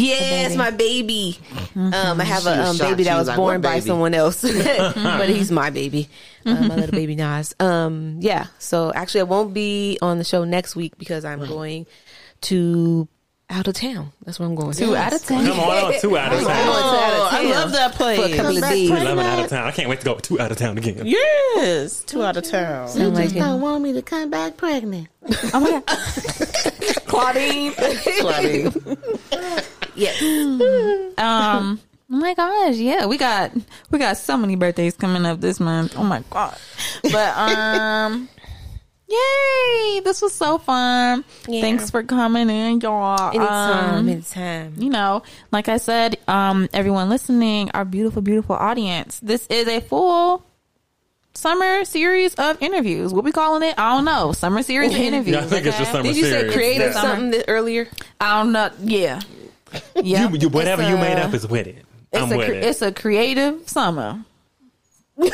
Yes, my baby. Um, I have a um, baby that was was like, born "What by someone else, but he's my baby, uh, my little baby Nas. Um, yeah. So actually, I won't be on the show next week because I'm going to out of town. That's where I'm going. Two out of ten. Come on, two out of town. going to out Oh, of I love that for a place. couple of days. pregnant. Out of town. I can't wait to go two out of town again. Yes, two out of town. You like just it. don't want me to come back pregnant. Oh my god, Claudine. Claudine. Yes. Um. Oh my gosh, yeah, we got we got so many birthdays coming up this month. Oh my god, but um, yay! This was so fun. Yeah. Thanks for coming in, y'all. Anytime. Um, anytime. you know, like I said, um, everyone listening, our beautiful, beautiful audience, this is a full summer series of interviews. What we calling it? I don't know. Summer series of interviews. Yeah, I think it's just summer Did you say series. creative Yeah. something earlier? I don't know. Yeah. Yeah. You, you, whatever It's you made up is with it. It's I'm a with it. it's a creative summer. Woo!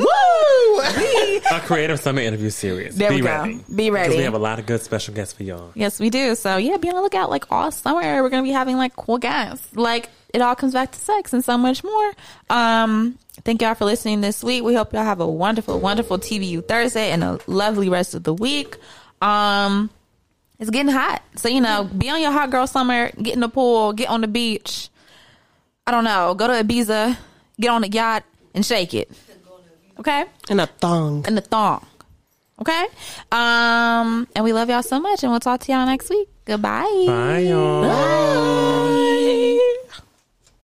a creative summer interview series. There be we go. ready. Be ready. Because we have a lot of good special guests for y'all. Yes, we do. So yeah, be on the lookout. Like all summer, we're gonna be having like cool guests. Like it all comes back to sex and so much more. Um, thank y'all for listening this week. We hope y'all have a wonderful, wonderful TBU Thursday and a lovely rest of the week. Um, it's getting hot, so you know, be on your hot girl summer. Get in the pool. Get on the beach. I don't know. Go to Ibiza. Get on the yacht and shake it. Okay And a thong. and a thong. Okay? Um, and we love y'all so much, and we'll talk to y'all next week. Goodbye. Bye, y'all.